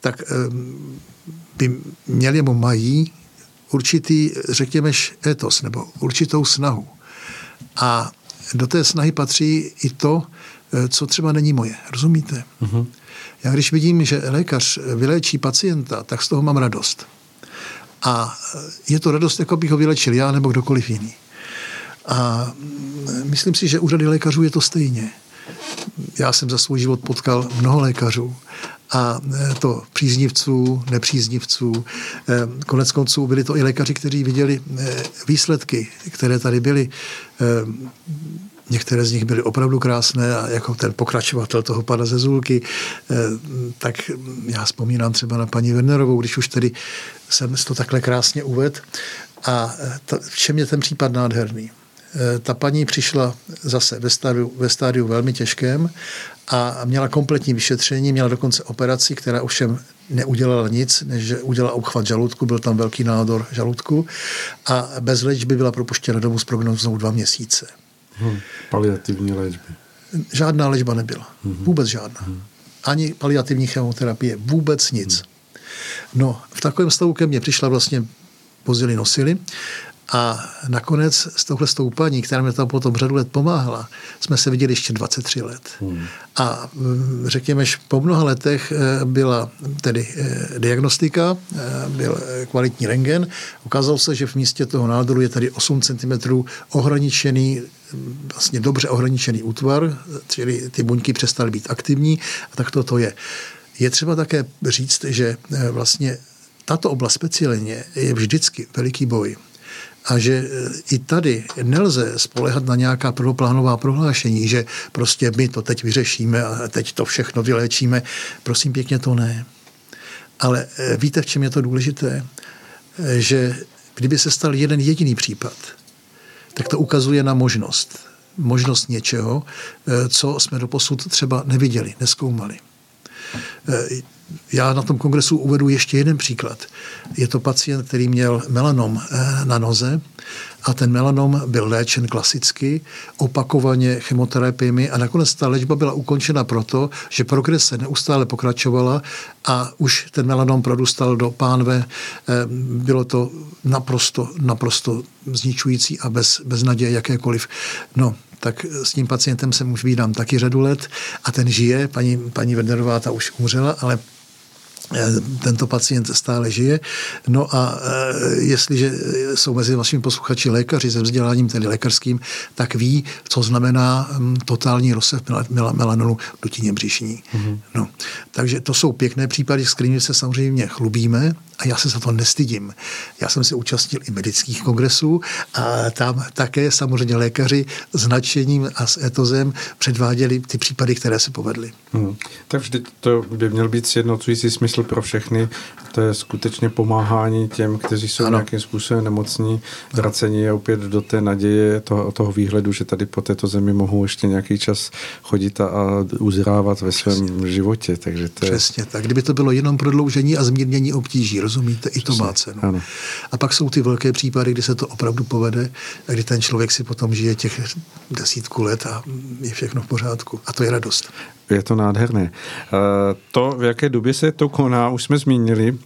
tak eh, by měli nebo mají určitý, řekněme, etos nebo určitou snahu. A do té snahy patří i to, eh, co třeba není moje. Rozumíte? Uh-huh. Já když vidím, že lékař vyléčí pacienta, tak z toho mám radost. A je to radost, jako bych ho vylečil já nebo kdokoliv jiný. A myslím si, že u řady lékařů je to stejně. Já jsem za svůj život potkal mnoho lékařů a e, to příznivců, nepříznivců. E, konec konců byli to i lékaři, kteří viděli e, výsledky, které tady byly. Některé z nich byly opravdu krásné a jako ten pokračovatel toho pana ze Zulky, tak já vzpomínám třeba na paní Wernerovou, když už tedy jsem to takhle krásně uvedl. A to, v čem je ten případ nádherný? Ta paní přišla zase ve stádiu, ve stádiu velmi těžkém a měla kompletní vyšetření, měla dokonce operaci, která ovšem neudělala nic, než že udělala obchvat žaludku, byl tam velký nádor žaludku a bez léčby byla propuštěna domů s prognozou dva měsíce. Hmm, paliativní léčby. Žádná léčba nebyla. Hmm. Vůbec žádná. Hmm. Ani paliativní chemoterapie. Vůbec nic. Hmm. No, v takovém stavu ke mně přišla vlastně pozděli nosili a nakonec s touhle paní, která mi tam potom řadu let pomáhala, jsme se viděli ještě 23 let. Hmm. A mm, řekněme, že po mnoha letech eh, byla tedy eh, diagnostika, eh, byl kvalitní rengen. Ukázalo se, že v místě toho nádoru je tady 8 cm ohraničený vlastně dobře ohraničený útvar, čili ty buňky přestaly být aktivní a tak to, to je. Je třeba také říct, že vlastně tato oblast speciálně je vždycky veliký boj a že e, i tady nelze spolehat na nějaká prvoplánová prohlášení, že prostě my to teď vyřešíme a teď to všechno vyléčíme. Prosím pěkně, to ne. Ale e, víte, v čem je to důležité? E, že kdyby se stal jeden jediný případ, tak to ukazuje na možnost. Možnost něčeho, co jsme doposud třeba neviděli, neskoumali. Já na tom kongresu uvedu ještě jeden příklad. Je to pacient, který měl melanom eh, na noze a ten melanom byl léčen klasicky, opakovaně chemoterapiemi a nakonec ta léčba byla ukončena proto, že progrese neustále pokračovala a už ten melanom produstal do pánve. Eh, bylo to naprosto, naprosto zničující a bez, bez naděje jakékoliv. No, tak s tím pacientem jsem už vídám taky řadu let a ten žije, paní, paní Wernerová ta už umřela, ale tento pacient stále žije. No a eh, jestliže jsou mezi vašimi posluchači lékaři se vzděláním, tedy lékařským, tak ví, co znamená hm, totální rozsah melanonu dutině břišní. Mm-hmm. No. Takže to jsou pěkné případy, s kterými se samozřejmě chlubíme a já se za to nestydím. Já jsem se účastnil i medických kongresů a tam také samozřejmě lékaři s nadšením a s etozem předváděli ty případy, které se povedly. Hmm. Tak vždy to by měl být sjednocující smysl pro všechny. To je skutečně pomáhání těm, kteří jsou ano. nějakým způsobem nemocní, vracení je opět do té naděje toho, toho výhledu, že tady po této zemi mohou ještě nějaký čas chodit a, a uzrávat ve svém Přesně. životě. Takže to je... Přesně tak. Kdyby to bylo jenom prodloužení a zmírnění obtíží, rozumíte? I to má cenu. Ano. A pak jsou ty velké případy, kdy se to opravdu povede a kdy ten člověk si potom žije těch desítku let a je všechno v pořádku. A to je radost. Je to nádherné. Eh, to, v jaké době se to koná, už jsme zmínili,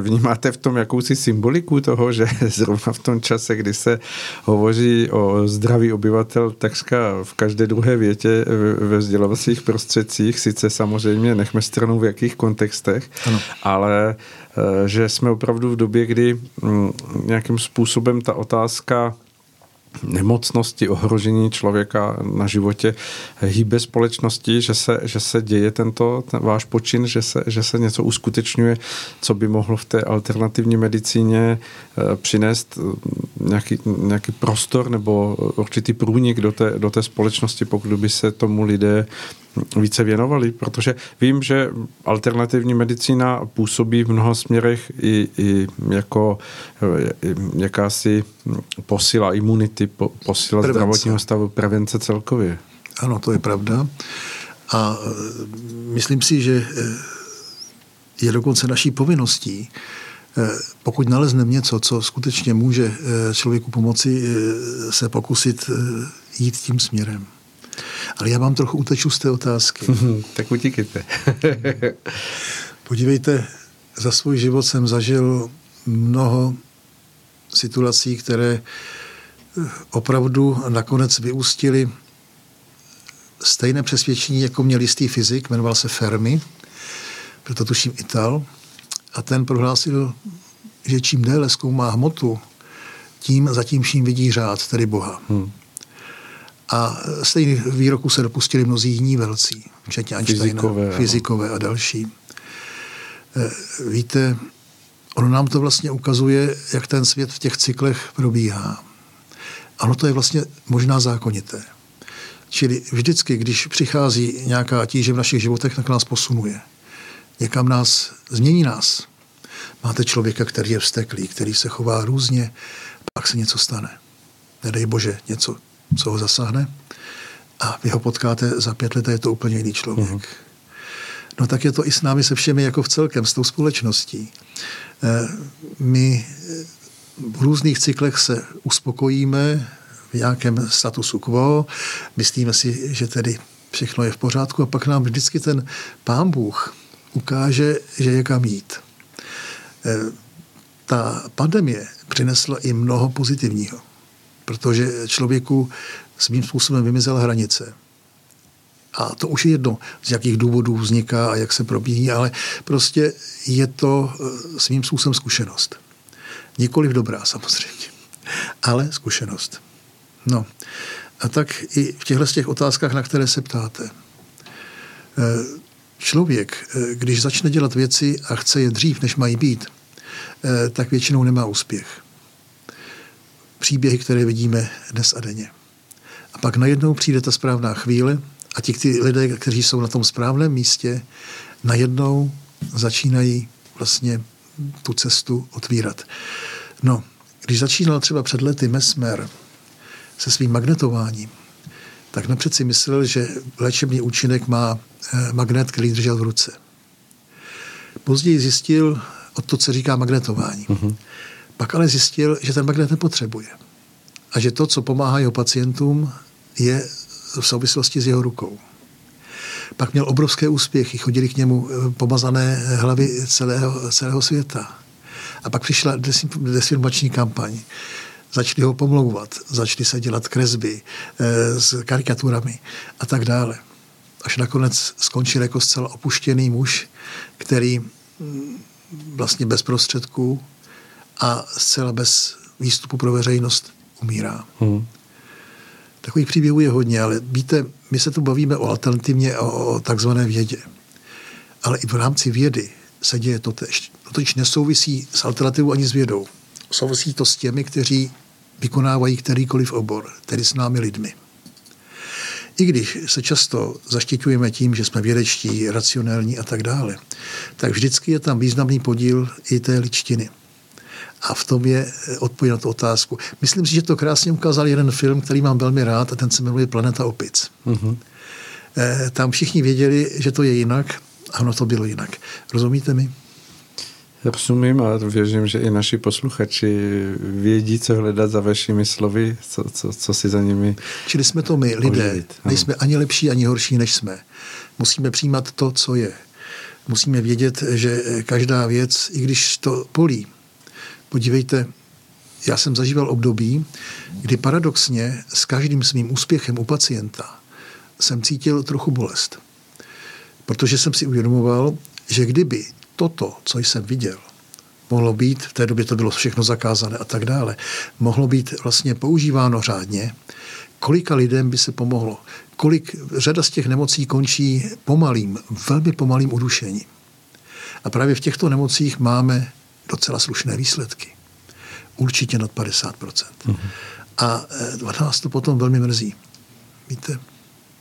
Vnímáte v tom jakousi symboliku toho, že zrovna v tom čase, kdy se hovoří o zdraví obyvatel takřka v každé druhé větě ve vzdělovacích prostředcích, sice samozřejmě nechme stranu v jakých kontextech, ano. ale eh, že jsme opravdu v době, kdy mm, nějakým způsobem ta otázka nemocnosti, ohrožení člověka na životě hýbe společnosti, že se, že se děje tento ten váš počin, že se, že se něco uskutečňuje, co by mohlo v té alternativní medicíně eh, přinést eh, nějaký, nějaký prostor nebo určitý průnik do té, do té společnosti, pokud by se tomu lidé více věnovali, protože vím, že alternativní medicína působí v mnoha směrech i, i jako i jakási posila imunity, po, posila prevence. zdravotního stavu, prevence celkově. Ano, to je pravda. A e, myslím si, že e, je dokonce naší povinností, e, pokud nalezneme něco, co skutečně může člověku pomoci, se pokusit jít tím směrem. Ale já vám trochu uteču z té otázky. tak utíkejte. Podívejte, za svůj život jsem zažil mnoho situací, které eh, opravdu nakonec vyústily stejné přesvědčení, jako měl jistý fyzik, jmenoval se Fermi, proto tuším Ital, a ten prohlásil, že čím déle zkoumá hmotu, tím zatím vším vidí řád, tedy Boha. Hmm. A stejných výroků se dopustili mnozí jiní velcí, včetně Einsteina, fyzikové, fyzikové a další. Eh, víte, ono nám to vlastně ukazuje, jak ten svět v těch cyklech probíhá. Ano, to je vlastně možná zákonité. Čili vždycky, když přichází nějaká tíže v našich životech, tak nás posunuje. Někam nás, změní nás. Máte člověka, který je vsteklý, který se chová různě, pak se něco stane. nedej bože, něco, co ho zasáhne, a vy ho potkáte za pět let a je to úplně jiný člověk. Uh-huh. No tak je to i s námi se všemi jako v celkem, s tou společností. Eh, my v různých cyklech se uspokojíme v nějakém statusu quo, myslíme si, že tedy všechno je v pořádku a pak nám vždycky ten pán Bůh ukáže, že je kam jít. Eh, ta pandemie přinesla i mnoho pozitivního, protože člověku svým způsobem vymizela hranice. A to už je jedno, z jakých důvodů vzniká a jak se probíhí, ale prostě je to eh, svým způsobem zkušenost. Nikoliv dobrá samozřejmě, ale zkušenost. No, a tak i v těchto těch otázkách, na které se ptáte. Eh, člověk, eh, když začne dělat věci a chce je dřív, než mají být, tak většinou nemá úspěch. Příběhy, které vidíme dnes a denně. A pak najednou přijde ta správná chvíle a ti ty lidé, kteří jsou na tom správném místě, najednou začínají vlastně tu cestu otvírat. No, když začínal třeba před lety Mesmer se svým magnetováním, tak napřed si myslel, že léčebný účinek má eh, magnet, který držel v ruce. Později zjistil o to, co říká magnetování. Uh-huh. Pak ale zjistil, že ten magnet nepotřebuje. A že to, co pomáhá jeho pacientům, je v souvislosti s jeho rukou. Pak měl obrovské úspěchy, chodili k němu eh, pomazané hlavy celého, celého světa. A pak přišla desinformační kampaň. Začali ho pomlouvat, začali se dělat kresby e, s karikaturami a tak dále. Až nakonec skončil jako zcela opuštěný muž, který mm, vlastně bez prostředků a zcela bez výstupu pro veřejnost umírá. Hmm. Takových příběhů je hodně, ale víte, my se tu bavíme o alternativně, o, o takzvané vědě. Ale i v rámci vědy se děje to tež. To totiž nesouvisí s alternativou ani s vědou. Souvisí to s těmi, kteří vykonávají kterýkoliv obor, tedy s námi lidmi. I když se často zaštiťujeme tím, že jsme vědečtí, racionální a tak dále, tak vždycky je tam významný podíl i té ličtiny – a v tom je eh, odpověď na tu otázku. Myslím si, že to krásně ukázal jeden film, který mám velmi rád a ten se jmenuje Planeta opic. Mm-hmm. Tam všichni věděli, že to je jinak a ono to bylo jinak. Rozumíte mi? Rozumím a věřím, že i naši posluchači vědí, co hledat za vašimi slovy, co, co, co si za nimi Čili jsme to my, lidé. Oživit. Nejsme ani lepší, ani horší, než jsme. Musíme přijímat to, co je. Musíme vědět, že každá věc, i když to polí, Podívejte, já jsem zažíval období, kdy paradoxně s každým svým úspěchem u pacienta jsem cítil trochu bolest. Protože jsem si uvědomoval, že kdyby toto, co jsem viděl, mohlo být, v té době to bylo všechno zakázané a tak dále, mohlo být vlastně používáno řádně, kolika lidem by se pomohlo. Kolik, řada z těch nemocí končí pomalým, velmi pomalým udušením. A právě v těchto nemocích máme docela slušné výsledky. Určitě nad 50%. Mm-hmm. A e, vás to potom velmi mrzí. Víte?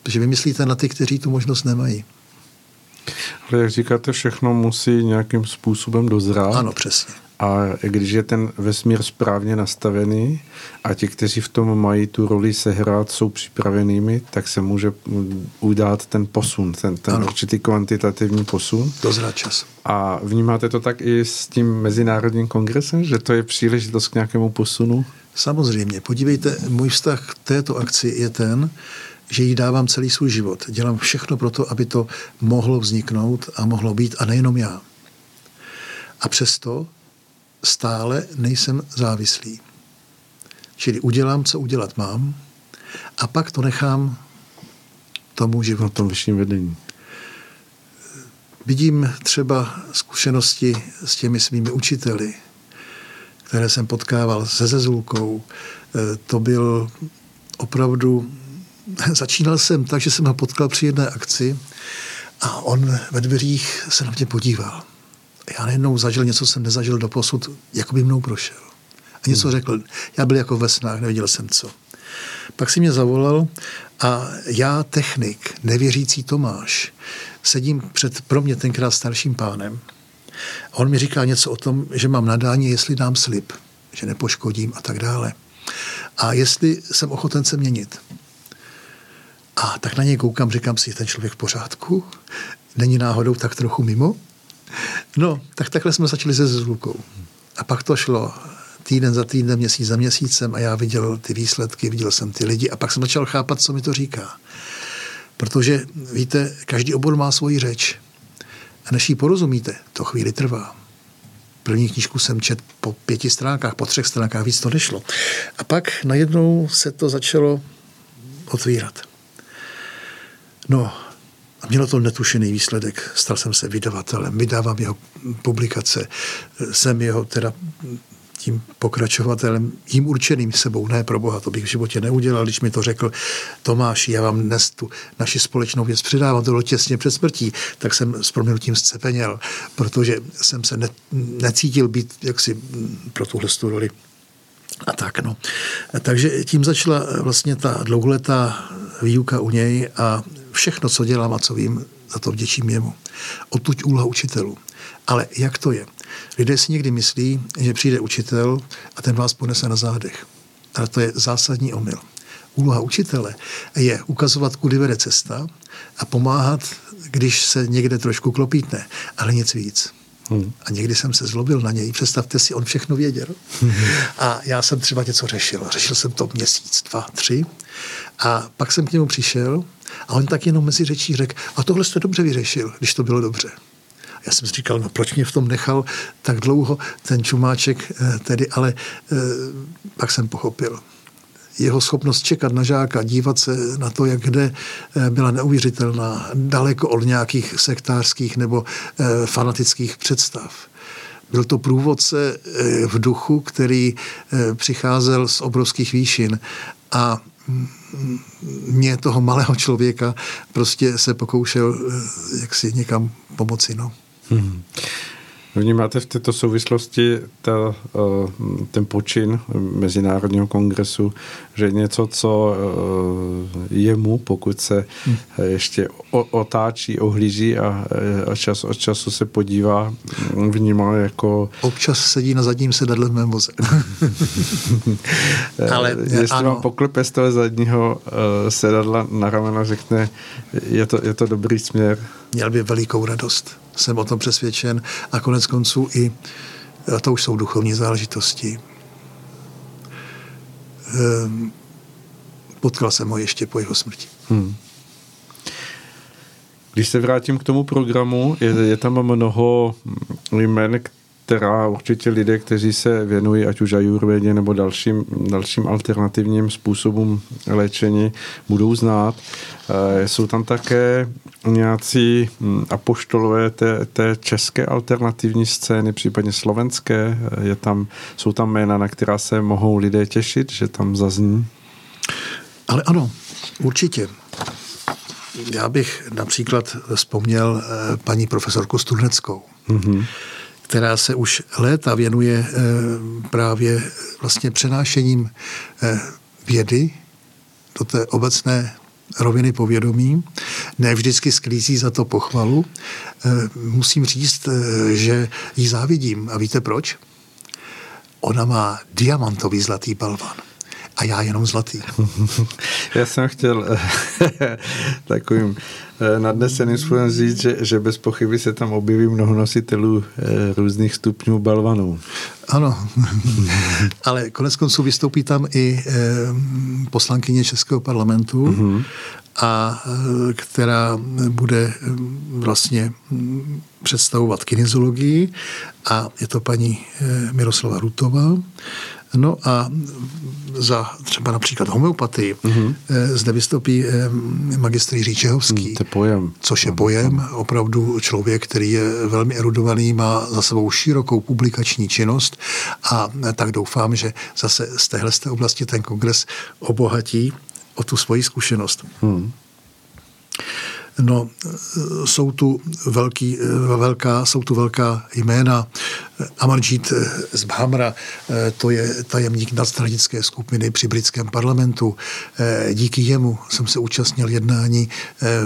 Protože vy myslíte na ty, kteří tu možnost nemají. Ale jak říkáte, všechno musí nějakým způsobem dozrát. Ano, přesně. A když je ten vesmír správně nastavený a ti, kteří v tom mají tu roli sehrát, jsou připravenými, tak se může udát ten posun, ten, ten určitý kvantitativní posun. Dozrát čas. A vnímáte to tak i s tím Mezinárodním kongresem, že to je příležitost k nějakému posunu? Samozřejmě. Podívejte, můj vztah k této akci je ten, že jí dávám celý svůj život. Dělám všechno pro to, aby to mohlo vzniknout a mohlo být, a nejenom já. A přesto stále nejsem závislý. Čili udělám, co udělat mám a pak to nechám tomu životu. Na tom vyšším vedení. Vidím třeba zkušenosti s těmi svými učiteli, které jsem potkával se Zezulkou. E, to byl opravdu... Začínal jsem tak, že jsem ho potkal při jedné akci a on ve dveřích se na mě podíval já najednou zažil něco, co jsem nezažil do posud, jako by mnou prošel. A něco hmm. řekl. Já byl jako ve snách, neviděl jsem co. Pak si mě zavolal a já, technik, nevěřící Tomáš, sedím před pro mě tenkrát starším pánem. A on mi říká něco o tom, že mám nadání, jestli dám slib, že nepoškodím a tak dále. A jestli jsem ochoten se měnit. A tak na něj koukám, říkám si, ten člověk v pořádku? Není náhodou tak trochu mimo? No, tak takhle jsme začali se zvukou. A pak to šlo týden za týdnem, měsíc za měsícem a já viděl ty výsledky, viděl jsem ty lidi a pak jsem začal chápat, co mi to říká. Protože, víte, každý obor má svoji řeč. A než ji porozumíte, to chvíli trvá. První knížku jsem čet po pěti stránkách, po třech stránkách, víc to nešlo. A pak najednou se to začalo otvírat. No, a mělo to netušený výsledek. Stal jsem se vydavatelem, vydávám jeho publikace, jsem jeho teda tím pokračovatelem, jim určeným sebou, ne pro Boha, to bych v životě neudělal, když mi to řekl Tomáš, já vám dnes tu naši společnou věc předávám, to bylo těsně před smrtí, tak jsem s proměnutím scepeněl, protože jsem se ne, necítil být jaksi pro tuhle roli a tak, no. Takže tím začala vlastně ta dlouholetá výuka u něj a všechno, co dělám a co vím, za to vděčím jemu. Odtuď úloha učitelů. Ale jak to je? Lidé si někdy myslí, že přijde učitel a ten vás ponese na zádech. Ale to je zásadní omyl. Úloha učitele je ukazovat, kudy vede cesta a pomáhat, když se někde trošku klopítne, ale nic víc. Hmm. A někdy jsem se zlobil na něj. Představte si, on všechno věděl. Hmm. A já jsem třeba něco řešil. Řešil jsem to měsíc, dva, tři. A pak jsem k němu přišel a on tak jenom mezi řečí řekl, a tohle jste dobře vyřešil, když to bylo dobře. Já jsem si říkal, no proč mě v tom nechal tak dlouho ten čumáček eh, tedy, ale eh, pak jsem pochopil. Jeho schopnost čekat na žáka, dívat se na to, jak kde, eh, byla neuvěřitelná, daleko od nějakých sektářských nebo fanatických představ. Byl to průvodce v duchu, který přicházel z obrovských výšin a mě toho malého člověka prostě se pokoušel jak si někam pomoci. No. Hmm. Vnímáte v této souvislosti ta, eh, ten počin Mezinárodního kongresu, že něco, co eh, jemu, pokud se hmm. ještě otáčí, ohlíží a, a čas od času se podívá, vnímá jako... Občas sedí na zadním sedadle v mém voze. Ale Jestli ano. vám poklepe z toho zadního sedadla na rameno, řekne, je to, je to dobrý směr. Měl by velikou radost jsem o tom přesvědčen. A konec konců i to už jsou duchovní záležitosti. Ehm, potkal jsem ho ještě po jeho smrti. Hmm. Když se vrátím k tomu programu, je, je tam mnoho jmen, která určitě lidé, kteří se věnují ať už ajurvedě nebo dalším, dalším alternativním způsobům léčení, budou znát. Eh, jsou tam také nějací hm, apoštolové té, té české alternativní scény, případně slovenské. Eh, je tam, jsou tam jména, na která se mohou lidé těšit, že tam zazní? Ale ano, určitě. Já bych například vzpomněl eh, paní profesorku Sturneckou. Mm-hmm která se už léta věnuje eh, právě vlastně přenášením eh, vědy do té obecné roviny povědomí. Ne vždycky sklízí za to pochvalu. Eh, musím říct, že jí závidím. A víte proč? Ona má diamantový zlatý balvan a já jenom zlatý. já jsem chtěl takovým Eh, nadneseným způsobem říct, že, že bez pochyby se tam objeví mnoho nositelů eh, různých stupňů balvanů. Ano, ale konec konců vystoupí tam i eh, poslankyně Českého parlamentu, mm-hmm. A která bude vlastně mm, představovat kinezologii a je to paní Miroslava Rutová. No a za třeba například homeopatii mm-hmm. zde vystoupí eh, magistr Jiří Čehovský. Mm, to je pojem. Což je pojem, opravdu člověk, který je velmi erudovaný, má za sebou širokou publikační činnost a tak doufám, že zase z téhle oblasti ten kongres obohatí o tu svoji zkušenost. Mm. No, jsou tu velký, velká, jsou tu velká jména Amarjit z Bhamra, to je tajemník nadstranické skupiny při britském parlamentu. Díky jemu jsem se účastnil jednání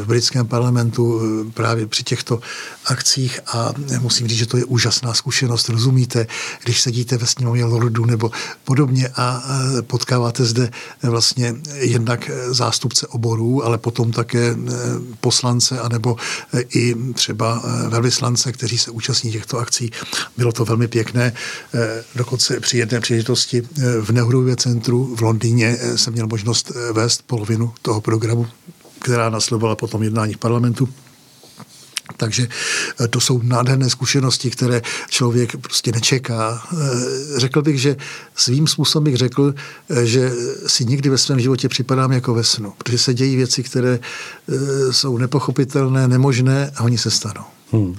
v britském parlamentu právě při těchto akcích a musím říct, že to je úžasná zkušenost, rozumíte, když sedíte ve sněmovně lordu nebo podobně a potkáváte zde vlastně jednak zástupce oborů, ale potom také poslance anebo i třeba velvyslance, kteří se účastní těchto akcí. Bylo to velmi pěkné. Dokonce při jedné příležitosti v Nehruově centru v Londýně jsem měl možnost vést polovinu toho programu, která nasledovala potom jednání v parlamentu. Takže eh, to jsou nádherné zkušenosti, které člověk prostě nečeká. Eh, řekl bych, že svým způsobem bych řekl, eh, že si nikdy ve svém životě připadám jako ve snu, protože se dějí věci, které jsou nepochopitelné, nemožné a oni se stanou. Hmm.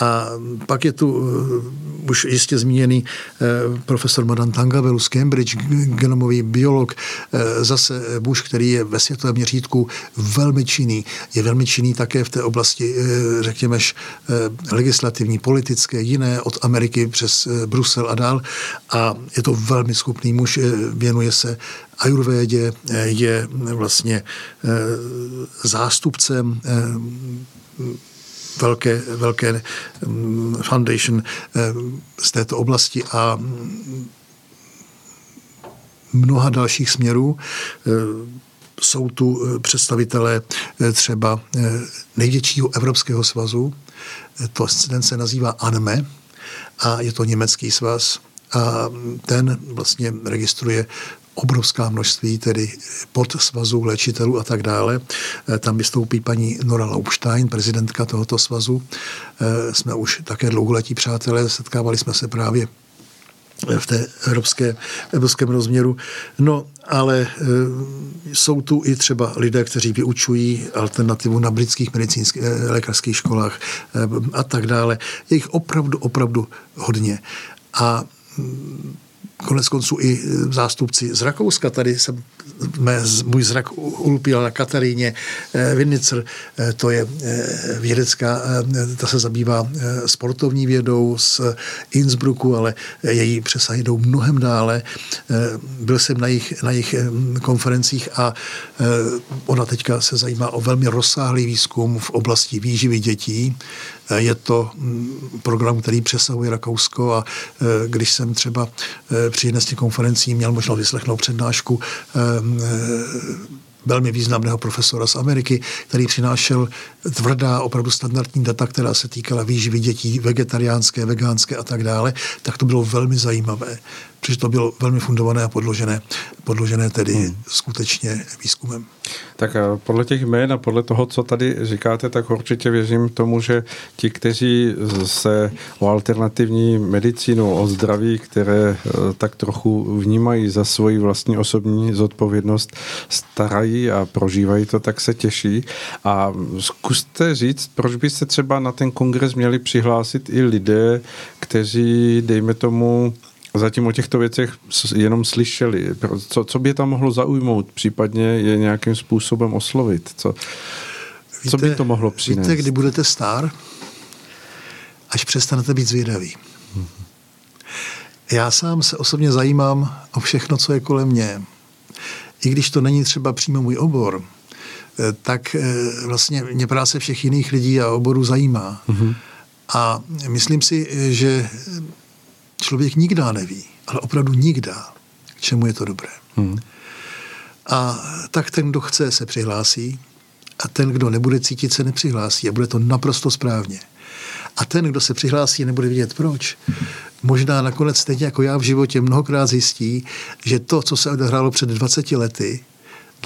A pak je tu uh, už jistě zmíněný uh, profesor Madan Tangabelu z Cambridge, genomový biolog, uh, zase muž, který je ve světovém měřítku velmi činný. Je velmi činný také v té oblasti, řekněme, legislativní, politické, jiné, od Ameriky přes Brusel a dál. A je to velmi schopný muž, věnuje se ajurvédě, je vlastně zástupcem velké, velké mm, foundation eh, z této oblasti a mm, mnoha dalších směrů. Eh, jsou tu eh, představitelé třeba největšího Evropského svazu, to, ten se nazývá ANME a je to německý svaz a ten vlastně registruje obrovská množství tedy pod svazů léčitelů a tak dále. Eh, tam vystoupí paní Nora Laubstein, prezidentka tohoto svazu. Eh, jsme už také dlouholetí přátelé, setkávali jsme se právě v té evropské, evropském rozměru. No, ale e, jsou tu i třeba lidé, kteří vyučují alternativu na britských medicínských e, lékařských školách e, a tak dále. Je jich opravdu, opravdu hodně. A konec konců i zástupci z Rakouska. Tady jsem mé, můj zrak ulpil na Kataríně eh, Vinnicer, eh, to je vědecká, ta se zabývá sportovní vědou z Innsbrucku, ale její přesahy jdou mnohem dále. Byl jsem na jejich, na jejich konferencích a ona teďka se zajímá o velmi rozsáhlý výzkum v oblasti výživy dětí. Je to mm, program, který přesahuje Rakousko a když jsem třeba při jedné z těch konferencí měl možnost vyslechnout přednášku velmi významného profesora z Ameriky, který přinášel tvrdá, opravdu standardní data, která se týkala výživy dětí, vegetariánské, vegánské a tak dále, tak to bylo velmi zajímavé protože to bylo velmi fundované a podložené, podložené tedy hmm. skutečně výzkumem. Tak podle těch jmén a podle toho, co tady říkáte, tak určitě věřím tomu, že ti, kteří se o alternativní medicínu, o zdraví, které eh, tak trochu vnímají za svoji vlastní osobní zodpovědnost, starají a prožívají to, tak se těší. A zkuste říct, proč by se třeba na ten kongres měli přihlásit i lidé, kteří, dejme tomu, zatím o těchto věcech jenom slyšeli. Co, co by tam mohlo zaujmout, případně je nějakým způsobem oslovit? Co, víte, co by to mohlo přinést? Víte, kdy budete star, až přestanete být zvědavý. Já sám se osobně zajímám o všechno, co je kolem mě. I když to není třeba přímo můj obor, eh, tak eh, vlastně mě práce všech jiných lidí a oborů zajímá. Mm-hmm. A myslím si, že člověk nikdy neví, ale opravdu nikdy, k čemu je to dobré. Hmm. A tak ten, kdo chce, se přihlásí a ten, kdo nebude cítit, se nepřihlásí a bude to naprosto správně. A ten, kdo se přihlásí, nebude vědět proč. Možná nakonec stejně jako já v životě mnohokrát zjistí, že to, co se odehrálo před 20 lety,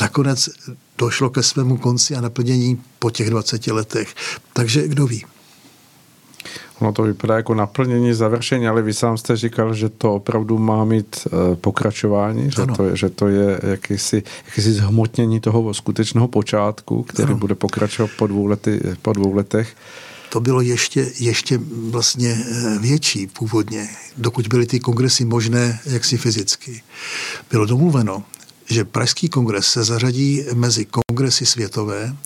nakonec došlo ke svému konci a naplnění po těch 20 letech. Takže kdo ví. Ono to vypadá jako naplnění, završení, ale vy sám jste říkal, že to opravdu má mít uh, pokračování, že to, je, že to je jakýsi, jakýsi zhmotnění toho skutečného počátku, který ano. bude pokračovat po dvou, lety, po dvou letech. To bylo ještě, ještě vlastně eh, větší původně, dokud byly ty kongresy možné jaksi fyzicky. Bylo domluveno, že Pražský kongres se zařadí mezi kongresy světové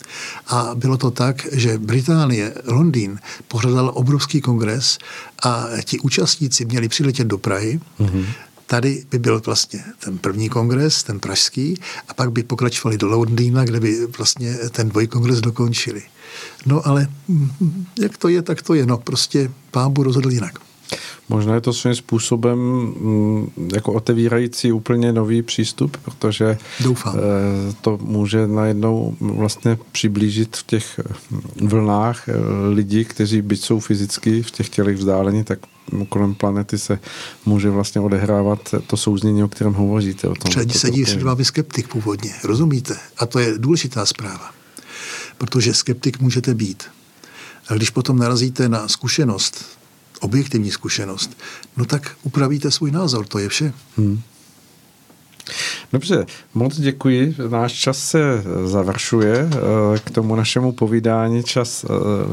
a bylo to tak, že Británie, Londýn pořádal obrovský kongres a ti účastníci měli přiletět do Prahy, mm-hmm. Tady by byl vlastně ten první kongres, ten pražský, a pak by pokračovali do Londýna, kde by vlastně ten dvojkongres dokončili. No ale mm, jak to je, tak to je. No prostě pámbu rozhodl jinak. Možná je to svým způsobem mm, jako otevírající úplně nový přístup, protože Doufám. Eh, to může najednou vlastně přiblížit v těch mm, vlnách eh, lidí, kteří byť jsou fyzicky v těch tělech vzdálení, tak kolem planety se může vlastně odehrávat to souznění, o kterém hovoříte. O tom, Třeba sedí před vámi skeptik původně, rozumíte? A to je důležitá zpráva, protože skeptik můžete být. A když potom narazíte na zkušenost, objektivní zkušenost, no tak upravíte svůj názor, to je vše. Hmm. Dobře, moc děkuji. Náš čas se završuje. Eh, k tomu našemu povídání čas eh,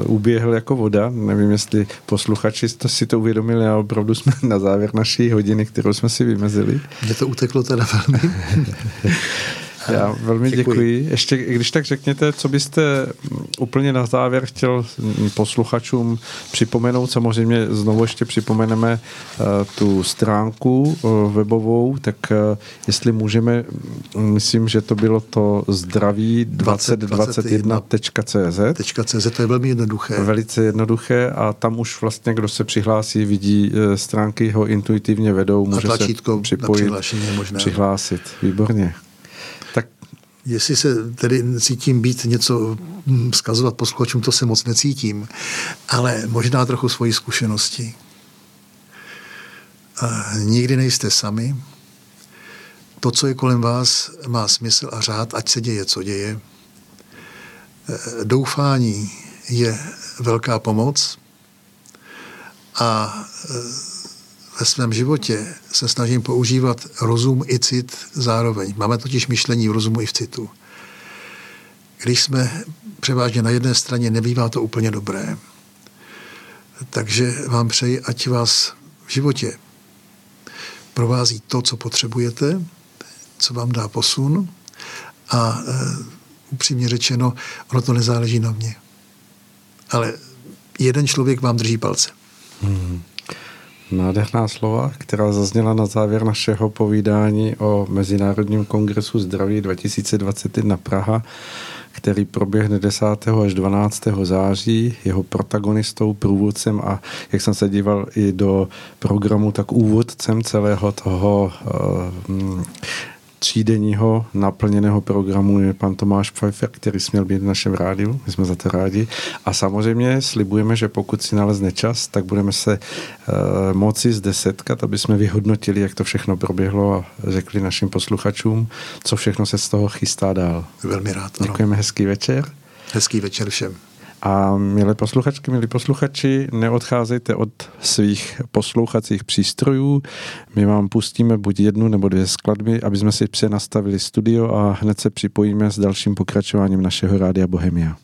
uběhl jako voda. Nevím, jestli posluchači si to uvědomili, ale opravdu jsme na závěr naší hodiny, kterou jsme si vymezili. Mně to uteklo teda velmi. Já velmi děkuji. děkuji. Ještě, když tak řekněte, co byste úplně na závěr chtěl posluchačům připomenout. Samozřejmě znovu ještě připomeneme uh, tu stránku uh, webovou, tak uh, jestli můžeme, myslím, že to bylo to zdraví 2021.cz. .cz, to je velmi jednoduché. Velice jednoduché a tam už vlastně, kdo se přihlásí, vidí stránky, ho intuitivně vedou, může se připojit, přihlásit. Výborně. Jestli se tedy cítím být něco vzkazovat posluchačům, to se moc necítím, ale možná trochu svoji zkušenosti. Nikdy nejste sami. To, co je kolem vás, má smysl a řád, ať se děje, co děje. E, doufání je velká pomoc a e, ve svém životě se snažím používat rozum i cit zároveň. Máme totiž myšlení v rozumu i v citu. Když jsme převážně na jedné straně, nebývá to úplně dobré. Takže vám přeji, ať vás v životě provází to, co potřebujete, co vám dá posun a e, upřímně řečeno, ono to nezáleží na mě. Ale jeden člověk vám drží palce. Hmm. Nádherná slova, která zazněla na závěr našeho povídání o Mezinárodním kongresu zdraví 2021 Praha, který proběhne 10. až 12. září. Jeho protagonistou, průvodcem a jak jsem se díval i do programu, tak úvodcem celého toho uh, třídenního naplněného programu je pan Tomáš Pfeiffer, který směl být v našem rádiu. My jsme za to rádi. A samozřejmě slibujeme, že pokud si nalezne čas, tak budeme se uh, moci zde setkat, aby jsme vyhodnotili, jak to všechno proběhlo a řekli našim posluchačům, co všechno se z toho chystá dál. Velmi rád. Děkujeme, hezký večer. Hezký večer všem. A milé posluchačky, milí posluchači, neodcházejte od svých poslouchacích přístrojů. My vám pustíme buď jednu nebo dvě skladby, aby jsme si přenastavili studio a hned se připojíme s dalším pokračováním našeho rádia Bohemia.